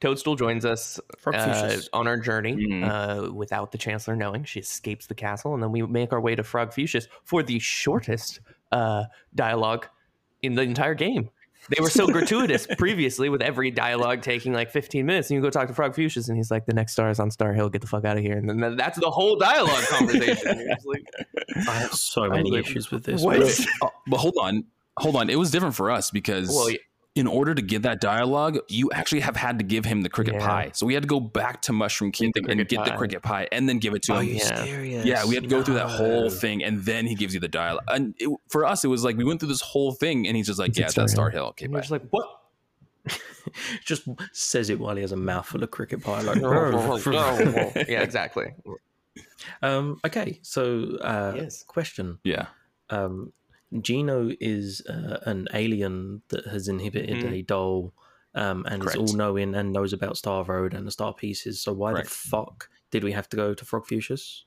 Toadstool joins us uh, on our journey
Mhm.
uh, without the Chancellor knowing. She escapes the castle, and then we make our way to Frogfucius for the shortest uh, dialogue in the entire game. They were so gratuitous previously, with every dialogue taking like 15 minutes. And you go talk to Frogfucius, and he's like, "The next star is on Star Hill. Get the fuck out of here!" And then that's the whole dialogue conversation. Like,
I have so
was
many
like,
issues with this.
what?
bro.
Oh, but hold on, hold on. It was different for us because
well, yeah,
in order to get that dialogue, you actually have had to give him the cricket
Yeah.
pie. So we had to go back to Mushroom Kingdom and
cricket
get the cricket pie and then give it to
Are
him.
Yeah.
serious?
Yeah, we had to go through that whole thing, and then he gives you the dialogue. And it, for us, it was like we went through this whole thing, and he's just like,
Is
"Yeah,
it
it's
Star
that Star
Hill?
Hill." Okay,
and
bye.
you're just like, "What?"
Just says it while he has a mouthful of cricket pie. Like,
yeah, exactly.
um, okay, so uh,
Yes.
question.
yeah,
um, Geno is uh, an alien that has inhibited
Mhm.
a doll um, and
Correct.
is all knowing and knows about Star Road and the Star Pieces. So why
Correct.
the fuck did we have to go to Frogfucius?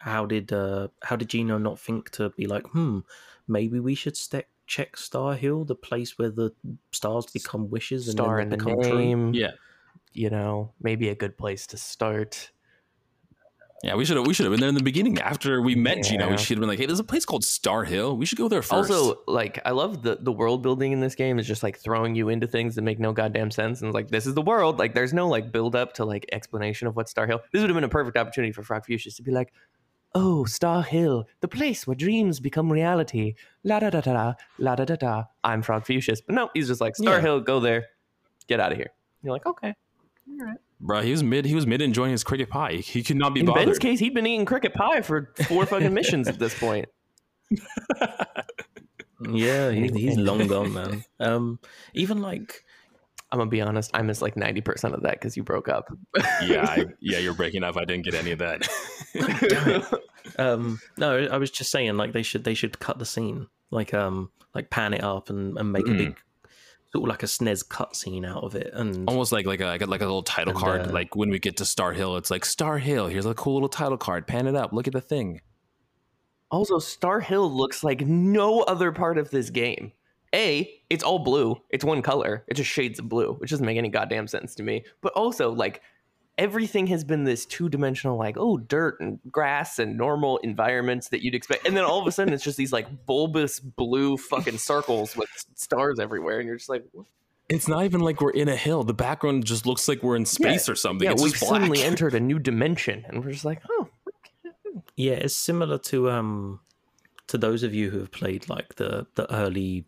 How did uh, how did Geno not think to be like, hmm, maybe we should ste- check Star Hill, the place where the stars become wishes and
Star
then
in
they
the
become true?
name.
Yeah.
You know, maybe a good place to start.
Yeah, we should have we should have been there in the beginning. After we met
Geno,
we should have been like, "Hey, there's a place called Star Hill. We should go there first.
Also, like I love the the world building in this game is just like throwing you into things that make no goddamn sense. And it's like this is the world. Like there's no like build up to like explanation of what Star Hill. This would have been a perfect opportunity for Frogfucius to be like, oh, Star Hill, the place where dreams become reality. La da da da da, la da da da. I'm Frogfucius, but no, he's just like Star
Yeah.
Hill. Go there, get out of here. You're like, okay. All right.
Bro, he was mid. He was mid enjoying his cricket pie. He could not be bothered.
In
bothered.
Ben's case, he'd been eating cricket pie for four fucking missions at this point.
Yeah, he's, he's long gone, man. Um, even like
I'm gonna be honest, I missed like 90% of that because you broke up.
yeah, I, yeah, you're breaking up. I didn't get any of that.
um, no, I was just saying like they should they should cut the scene like um like pan it up and, and make a
Mm.
big sort of like a SNES cut scene out of it and
Almost like like a like a, like a little title
And,
card.
uh,
like when we get to Star Hill, it's like Star Hill. Here's a cool little title card. Pan it up. Look at the thing.
Also, Star Hill looks like no other part of this game. A, it's all blue. It's one color. It's just shades of blue, which doesn't make any goddamn sense to me. But also, like, everything has been this two dimensional, like, oh, dirt and grass and normal environments that you'd expect. And then all of a sudden, it's just these, like, bulbous blue fucking circles with stars everywhere. And you're just like, what?
It's not even like we're in a hill. The background just looks like we're in space or something.
yeah,
it's
we've
just
suddenly entered a new dimension. And we're just like, oh,
yeah, it's similar to um to those of you who have played like the the early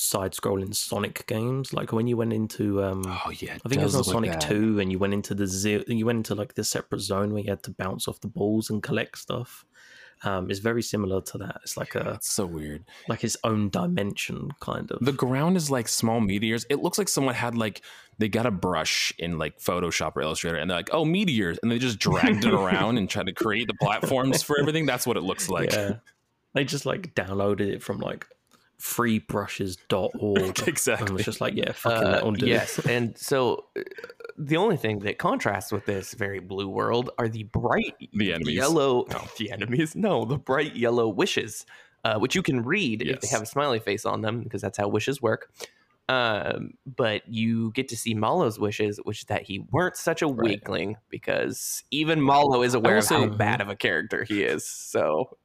side scrolling Sonic games, like when you went into um
Oh yeah,
I think it was on Sonic. Two, and you went into the zero, you went into like the separate zone where you had to bounce off the balls and collect stuff. Um, it's very similar to that. It's like a
That's so weird.
like its own dimension, kind of.
The ground is like small meteors. It looks like someone had like they got a brush in like Photoshop or Illustrator, and they're like, "Oh, meteors," and they just dragged it around and tried to create the platforms for everything. That's what it looks like.
yeah, they just like downloaded it from like freebrushes.org.
Exactly.
And was just like, yeah, fucking
Uh,
that'll
yes, and so uh, the only thing that contrasts with this very blue world are the bright
The enemies.
yellow.
No.
The enemies, no, the bright yellow wishes, uh, which you can read if they have a smiley face on them, because that's how wishes work. Um, but you get to see Mallow's wishes, which is that he weren't such a
Right.
weakling, because even Mallow is aware
will
of how bad of a character he is. So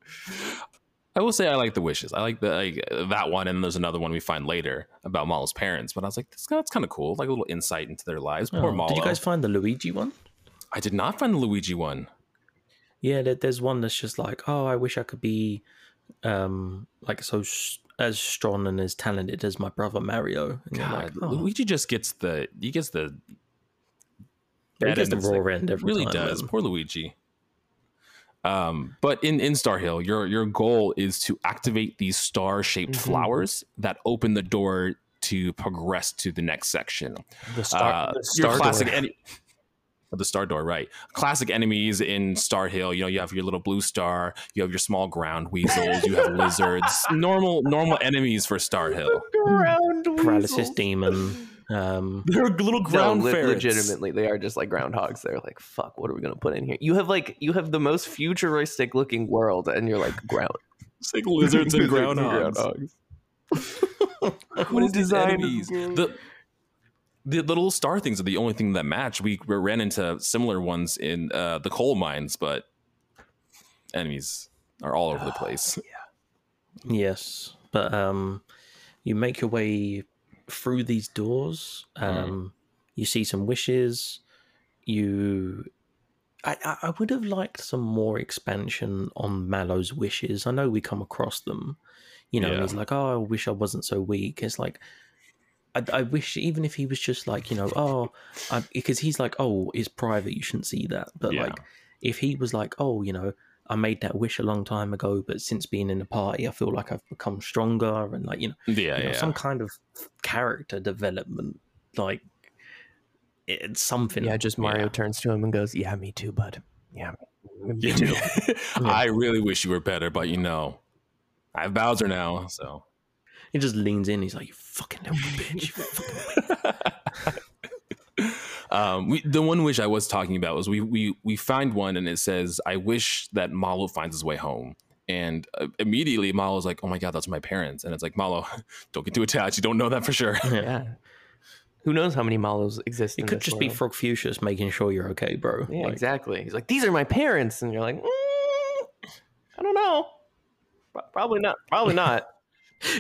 I will say I like the wishes. I like the like, uh, that one, and there's another one we find later about Mallow's parents. But I was like, that's, that's kind of cool, like a little insight into their lives. Poor
Oh,
Mallow.
did you guys find the Luigi one?
I did not find the Luigi one.
Yeah, there's one that's just like, oh, I wish I could be, um, like so s- as strong and as talented as my brother Mario. And
God,
like, oh,
Luigi just gets the he gets the
he gets the raw end every
really
time.
does. Poor Luigi. Um, but in in Star Hill, your your goal is to activate these star shaped
Mhm.
flowers that open the door to progress to the next section.
the
Uh, your
star
classic
door.
ene- Oh, the star door, right? Classic enemies in Star Hill. You know, you have your little blue star, you have your small ground weasels, you have lizards. Normal, normal enemies for Star Hill.
ground
Paralysis demon. Um,
They're little
No,
ground
le-
ferrets.
legitimately, they are just like groundhogs. They're like, fuck, what are we gonna put in here? You have like you have the most futuristic looking world, and you're like ground
It's like lizards and groundhogs.
groundhogs.
What is these
Design
enemies? The, the the little star things are the only thing that match. We, we ran into similar ones in uh, the coal mines, but enemies are all over the place. Yeah.
Yes, but um, you make your way through these doors. Um, you see some wishes. You, I, I, would have liked some more expansion on Mallow's wishes. I know we come across them, you know.
Yeah.
he's like, "Oh, I wish I wasn't so weak." It's like. I, I wish even if he was just like you know oh I, because he's like oh it's private you shouldn't see that but
Yeah.
like if he was like oh you know I made that wish a long time ago but since being in the party I feel like I've become stronger and like you know,
Yeah,
you know,
yeah.
some kind of character development like it's something
Yeah, just Mario
Yeah.
turns to him and goes, "Yeah, me too, bud. Yeah, me
Me
too."
I really wish you were better, but you know, I have Bowser now, so.
he just leans in he's like you fucking little bitch you fucking
um, we, the one wish I was talking about was we we we find one and it says, "I wish that Mallow finds his way home." and uh, immediately Mallow's like, "Oh my god, that's my parents," and it's like, "Mallow, don't get too attached. You don't know that for sure."
Yeah. Who knows how many Mallows exist?
It
in
could
this
just be. Frog Fuchsius making sure you're okay, bro.
Yeah,
Like,
exactly. He's like, these are my parents, and you're like, mm, I don't know. Probably not. Probably not.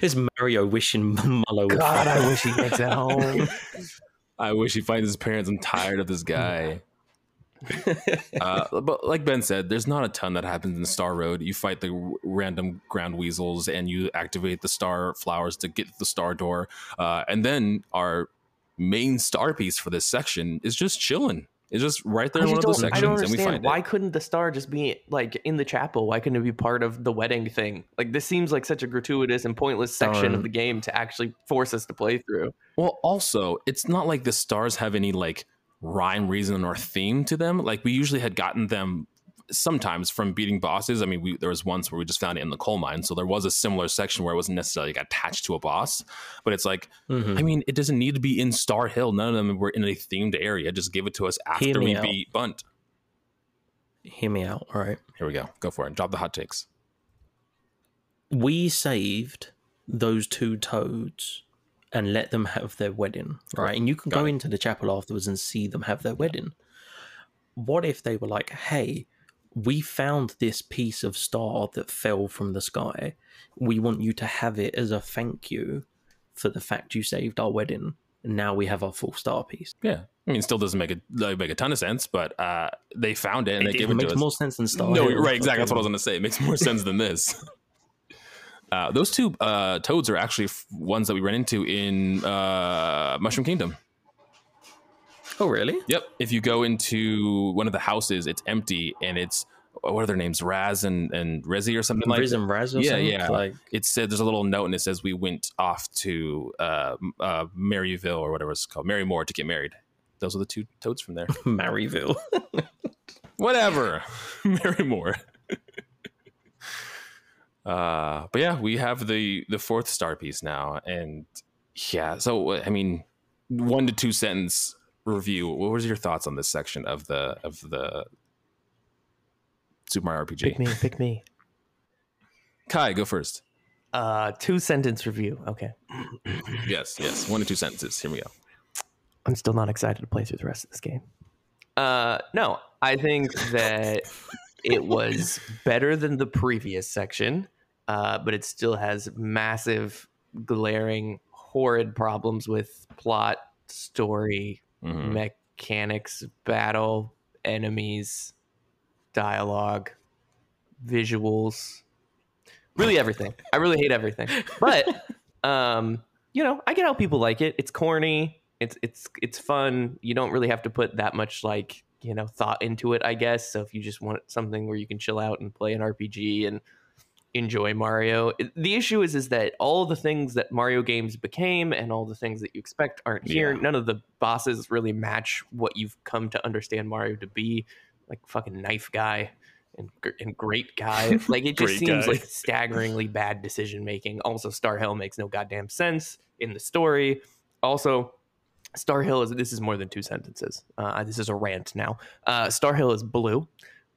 It's Mario wishing Mallow.
God, I wish he gets it home.
I wish he finds his parents. I'm tired of this guy. uh, but like Ben said, there's not a ton that happens in Star Road. You fight the r- random ground weasels, and you activate the star flowers to get the star door. Uh, and then our main star piece for this section is just chilling. It's just right there in one of those
don't, I
sections,
don't
and we
understand
find
why
it.
couldn't the star just be like in the chapel? Why couldn't it be part of the wedding thing? Like this seems like such a gratuitous and pointless section of the game to actually force us to play through.
Well, also, it's not like the stars have any like rhyme, reason, or theme to them. Like we usually had gotten them sometimes from beating bosses. I mean, we, there was once where we just found it in the coal mine, so there was a similar section where it wasn't necessarily like, attached to a boss. But it's like,
Mhm.
I mean, it doesn't need to be in Star Hill. None of them were in a themed area. Just give it to us after we
out.
beat Bundt.
Hear me out, all right?
Here we go. Go for it. Drop the hot takes.
we saved those two toads and let them have their wedding, right? And you can
Got
go
it.
into the chapel afterwards and see them have their wedding. What if they were like, hey, we found this piece of star that fell from the sky. We want you to have it as a thank you for the fact you saved our wedding. And now we have our full star piece.
Yeah, I mean, it still doesn't make a like, make a ton of sense, but uh, they found it and
it
they gave it
makes
to us.
more sense than Star
no,
Hill.
right, exactly. That's what I was going to say. It makes more sense than this. Uh, those two uh, toads are actually f- ones that we ran into in uh, Mushroom Kingdom.
Oh, really?
Yep. If you go into one of the houses, it's empty and it's what are their names? Raz and, and Rezi or something like
Riz and Raz or
Yeah,
something?
yeah.
Like,
It said there's a little note and it says we went off to uh, uh, Maryville or whatever it's called, Marymore to get married. Those are the two toads from there.
Maryville.
whatever marymore uh but yeah we have the the fourth star piece now and yeah so i mean one to two sentence review what was your thoughts on this section of the of the super mario rpg
Pick me, pick me.
kai go first
Uh, two sentence review. Okay.
yes yes one or two sentences here we go
I'm still not excited to play through the rest of this game. Uh, no, I think that it was better than the previous section, uh, but it still has massive, glaring, horrid problems with plot, story,
Mhm.
mechanics, battle, enemies, dialogue, visuals, really everything. I really hate everything. But um, you know, I get how people like it. It's corny. It's it's it's fun. You don't really have to put that much like you know thought into it. I guess. So if you just want something where you can chill out and play an RPG and enjoy Mario, the issue is is that all the things that Mario games became and all the things that you expect aren't here.
Yeah.
None of the bosses really match what you've come to understand Mario to be. Like fucking knife guy. And, and grate guy. Like it just seems
guy.
like staggeringly bad decision making. Also, Star Hill makes no goddamn sense in the story. Also, Star Hill is this is more than two sentences. Uh, this is a rant now. Uh, Star Hill is blue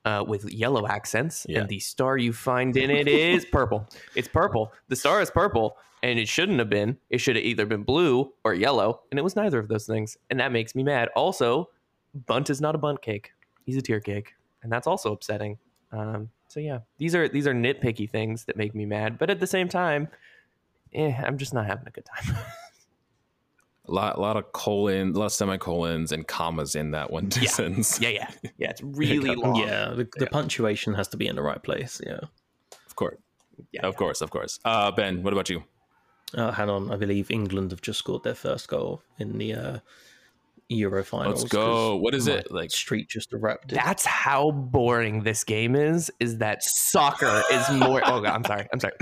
uh, with yellow accents,
Yeah.
and the star you find in it is purple. It's purple. The star is purple, and it shouldn't have been. It should have either been blue or yellow, and it was neither of those things, and that makes me mad. Also, Bundt is not a bundt cake; he's a tier cake, and that's also upsetting. Um, so yeah, these are these are nitpicky things that make me mad, but at the same time, eh, I'm just not having a good time.
a lot, a lot of colon a lot of semicolons and commas in that one two
Yeah.
sentence
yeah, yeah, yeah. It's really long.
Yeah, the, the punctuation has to be in the right place. Yeah.
of course
yeah.
of course of course uh ben what about you
Uh, hang on, I believe England have just scored their first goal in the uh, Euro finals.
let's go
'cause
what is it like
street just erupted.
That's how boring this game is. Is that soccer is more? Oh, God, I'm sorry. I'm sorry.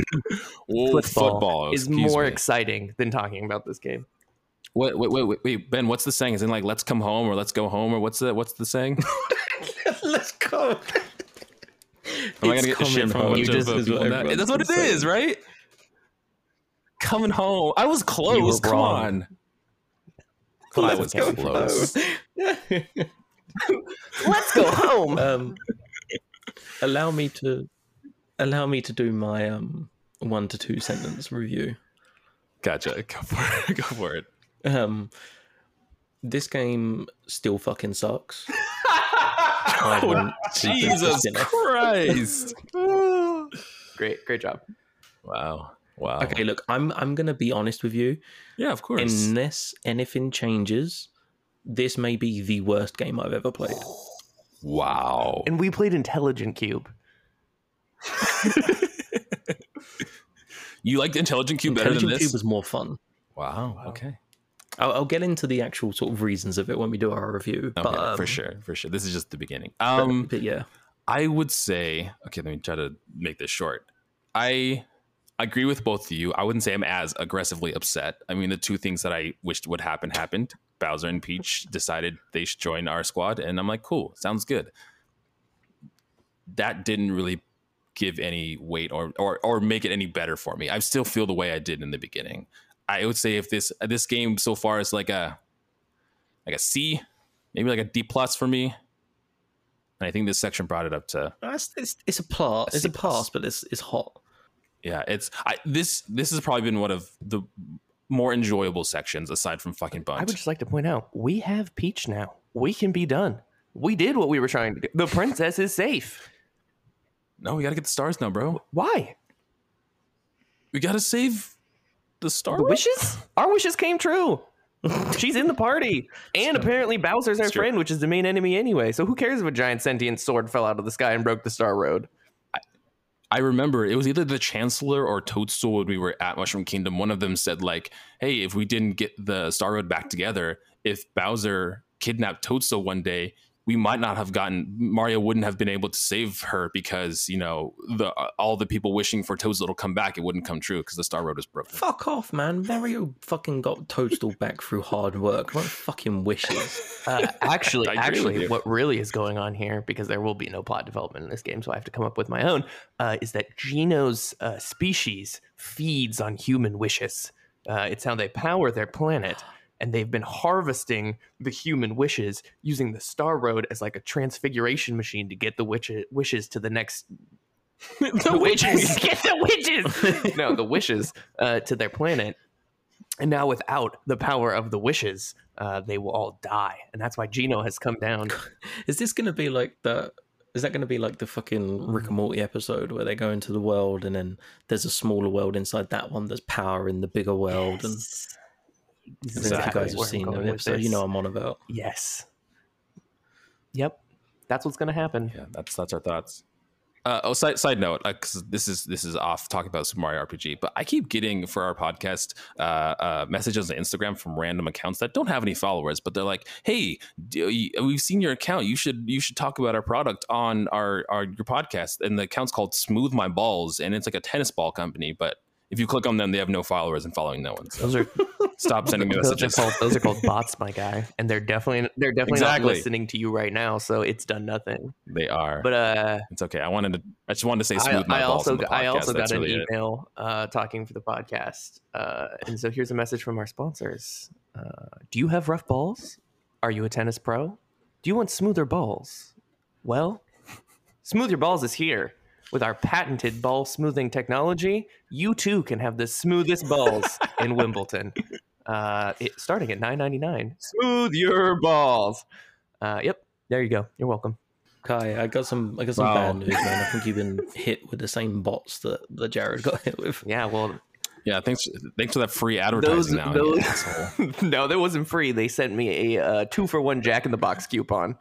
Whoa,
Football,
football
is more
me.
exciting than talking about this game.
Wait, wait, wait, wait, wait, Ben. What's the saying? Is it like "Let's come home" or "Let's go home" or what's the what's the saying?
Let's go.
Am I gonna get the shit from a bunch of people that? That's what it is, right? Coming home. I was close. Come
wrong.
on. I was
go
close.
Let's go home.
Um, allow me to allow me to do my um one to two sentence review.
Gotcha. Go for it. Go for it.
Um, this game still fucking sucks.
Oh,
wouldn't keep it
Jesus. Christ!
great, great job.
wow. Wow.
Okay, look, I'm I'm gonna be honest with you.
Yeah, of course.
Unless anything changes, this may be the worst game I've ever played.
wow.
And we played Intelligent Qube.
You liked Intelligent Qube better than this?
Qube was more fun.
wow. Okay.
I'll, I'll get into the actual sort of reasons of it when we do our review.
Okay,
but um,
for sure, for sure. This is just the beginning.
but-
Um,
but yeah,
I would say, okay, let me try to make this short. I agree with both of you. I wouldn't say I'm as aggressively upset. I mean, the two things that I wished would happen happened. Bowser and Peach decided they should join our squad, and I'm like, cool, sounds good. That didn't really give any weight or or or make it any better for me. I still feel the way I did in the beginning. I would say if this this game so far is like a like a C, maybe like a D plus for me. And I think this section brought it up to
it's, it's, it's a plot. It's a
C plus.
pass, but it's it's hot.
yeah. It's I this this has probably been one of the more enjoyable sections aside from fucking
bugs.
I
would just like to point out we have Peach now. We can be done. We did what we were trying to do. The princess is safe.
no, we gotta get the stars now, bro.
Why?
We gotta save the star.
The wishes? Our wishes came true. She's in the party. And apparently Bowser's our
true.
friend, which is the main enemy anyway. So who cares if a giant sentient sword fell out of the sky and broke the Star Road?
I remember it was either the Chancellor or Toadstool when we were at Mushroom Kingdom. One of them said like, "Hey, if we didn't get the Star Road back together, if Bowser kidnapped Toadstool one day, we might not have gotten Mario wouldn't have been able to save her because you know the all the people wishing for Toadstool to come back, it wouldn't come true because the Star Road is broken."
Fuck off, man. Mario fucking got Toadstool back through hard work. Not fucking wishes.
Uh, actually,
I agree with
actually, what really is going on here, because there will be no plot development in this game, so I have to come up with my own, uh, is that Geno's uh, species feeds on human wishes. Uh, it's how they power their planet, and they've been harvesting the human wishes using the Star Road as like a transfiguration machine to get the witch- wishes to the next. the witches, get the witches. no, the wishes uh, to their planet, and now without the power of the wishes, uh, they will all die, and that's why Geno has come down.
Is this going to be like the? Is that going to be like the fucking Rick and Morty episode where they go into the world and then there's a smaller world inside that one? There's power in the bigger world, and I don't know if you guys have seen
with
so you know I'm on about.
Yes. Yep. That's what's going to happen.
Yeah, that's that's our thoughts. Uh, oh, side side note, because this is this is off talking about Super Mario RPG, but I keep getting for our podcast uh, uh, messages on Instagram from random accounts that don't have any followers, but they're like, "Hey, you- we've seen your account. You should you should talk about our product on our our your podcast." And the account's called Smooth My Balls, and it's like a tennis ball company, but if you click on them, they have no followers and following no one. So
Those are
stop sending me
those are
messages.
called those are called bots, my guy, and they're definitely they're definitely
Exactly.
not listening to you right now. So it's done nothing.
they are,
But uh,
it's okay. I wanted to. I just wanted to say
I,
smooth my
I
balls.
also I also
That's
got an
really
email uh, talking for the podcast, uh, and so here's a message from our sponsors. Uh, do you have rough balls? Are you a tennis pro? Do you want smoother balls? Well, Smooth Your Balls is here. With our patented ball smoothing technology, you too can have the smoothest balls in Wimbledon. Uh, it, starting at nine ninety nine. Smooth your balls. Uh, yep, there you go. You're welcome.
Kai, I got some. I got some
Wow.
bad news, man. I think you've been hit with the same bots that, that Jared got hit with.
Yeah, well,
Yeah, thanks. Thanks for that free advertising. now, you
those- no, that wasn't free. They sent me a uh, two for one Jack in the Box coupon.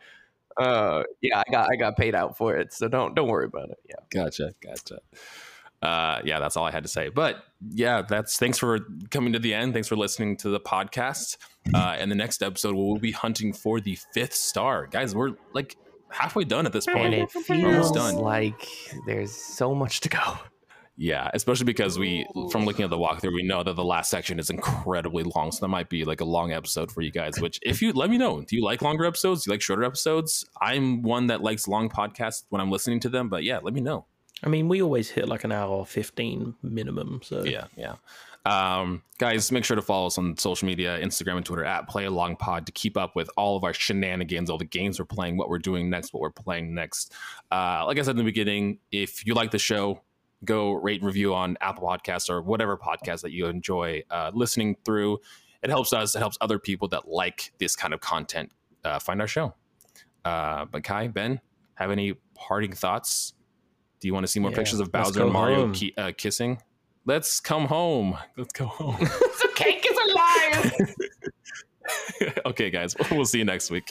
Uh, yeah, I got I got paid out for it, so don't don't worry about it. Yeah,
Gotcha, gotcha. Uh, yeah, that's all I had to say. But yeah, that's thanks for coming to the end. Thanks for listening to the podcast. Uh, and the next episode, we'll be hunting for the fifth star, guys. We're like halfway done at this
and
point.
it
Almost
feels
done.
like there's so much to go.
Yeah, especially because we, from looking at the walkthrough, we know that the last section is incredibly long. So that might be like a long episode for you guys. Which, if you let me know, do you like longer episodes? Do you like shorter episodes? I'm one that likes long podcasts when I'm listening to them. But yeah, let me know.
I mean, we always hit like an hour fifteen minimum. So
Yeah, yeah. Um, guys, make sure to follow us on social media, Instagram and Twitter at Play Along Pod to keep up with all of our shenanigans, all the games we're playing, what we're doing next, what we're playing next. Uh, like I said in the beginning, if you like the show, go rate and review on Apple Podcasts or whatever podcast that you enjoy uh, listening through. It helps us. It helps other people that like this kind of content uh, find our show. Uh, but Kai, Ben, have any parting thoughts? Do you want to see more
Yeah,
pictures of Bowser and Mario ki- uh, kissing? Let's come home. Let's go home.
the cake is alive.
okay, guys. We'll see you next week.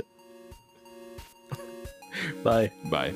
Bye.
Bye.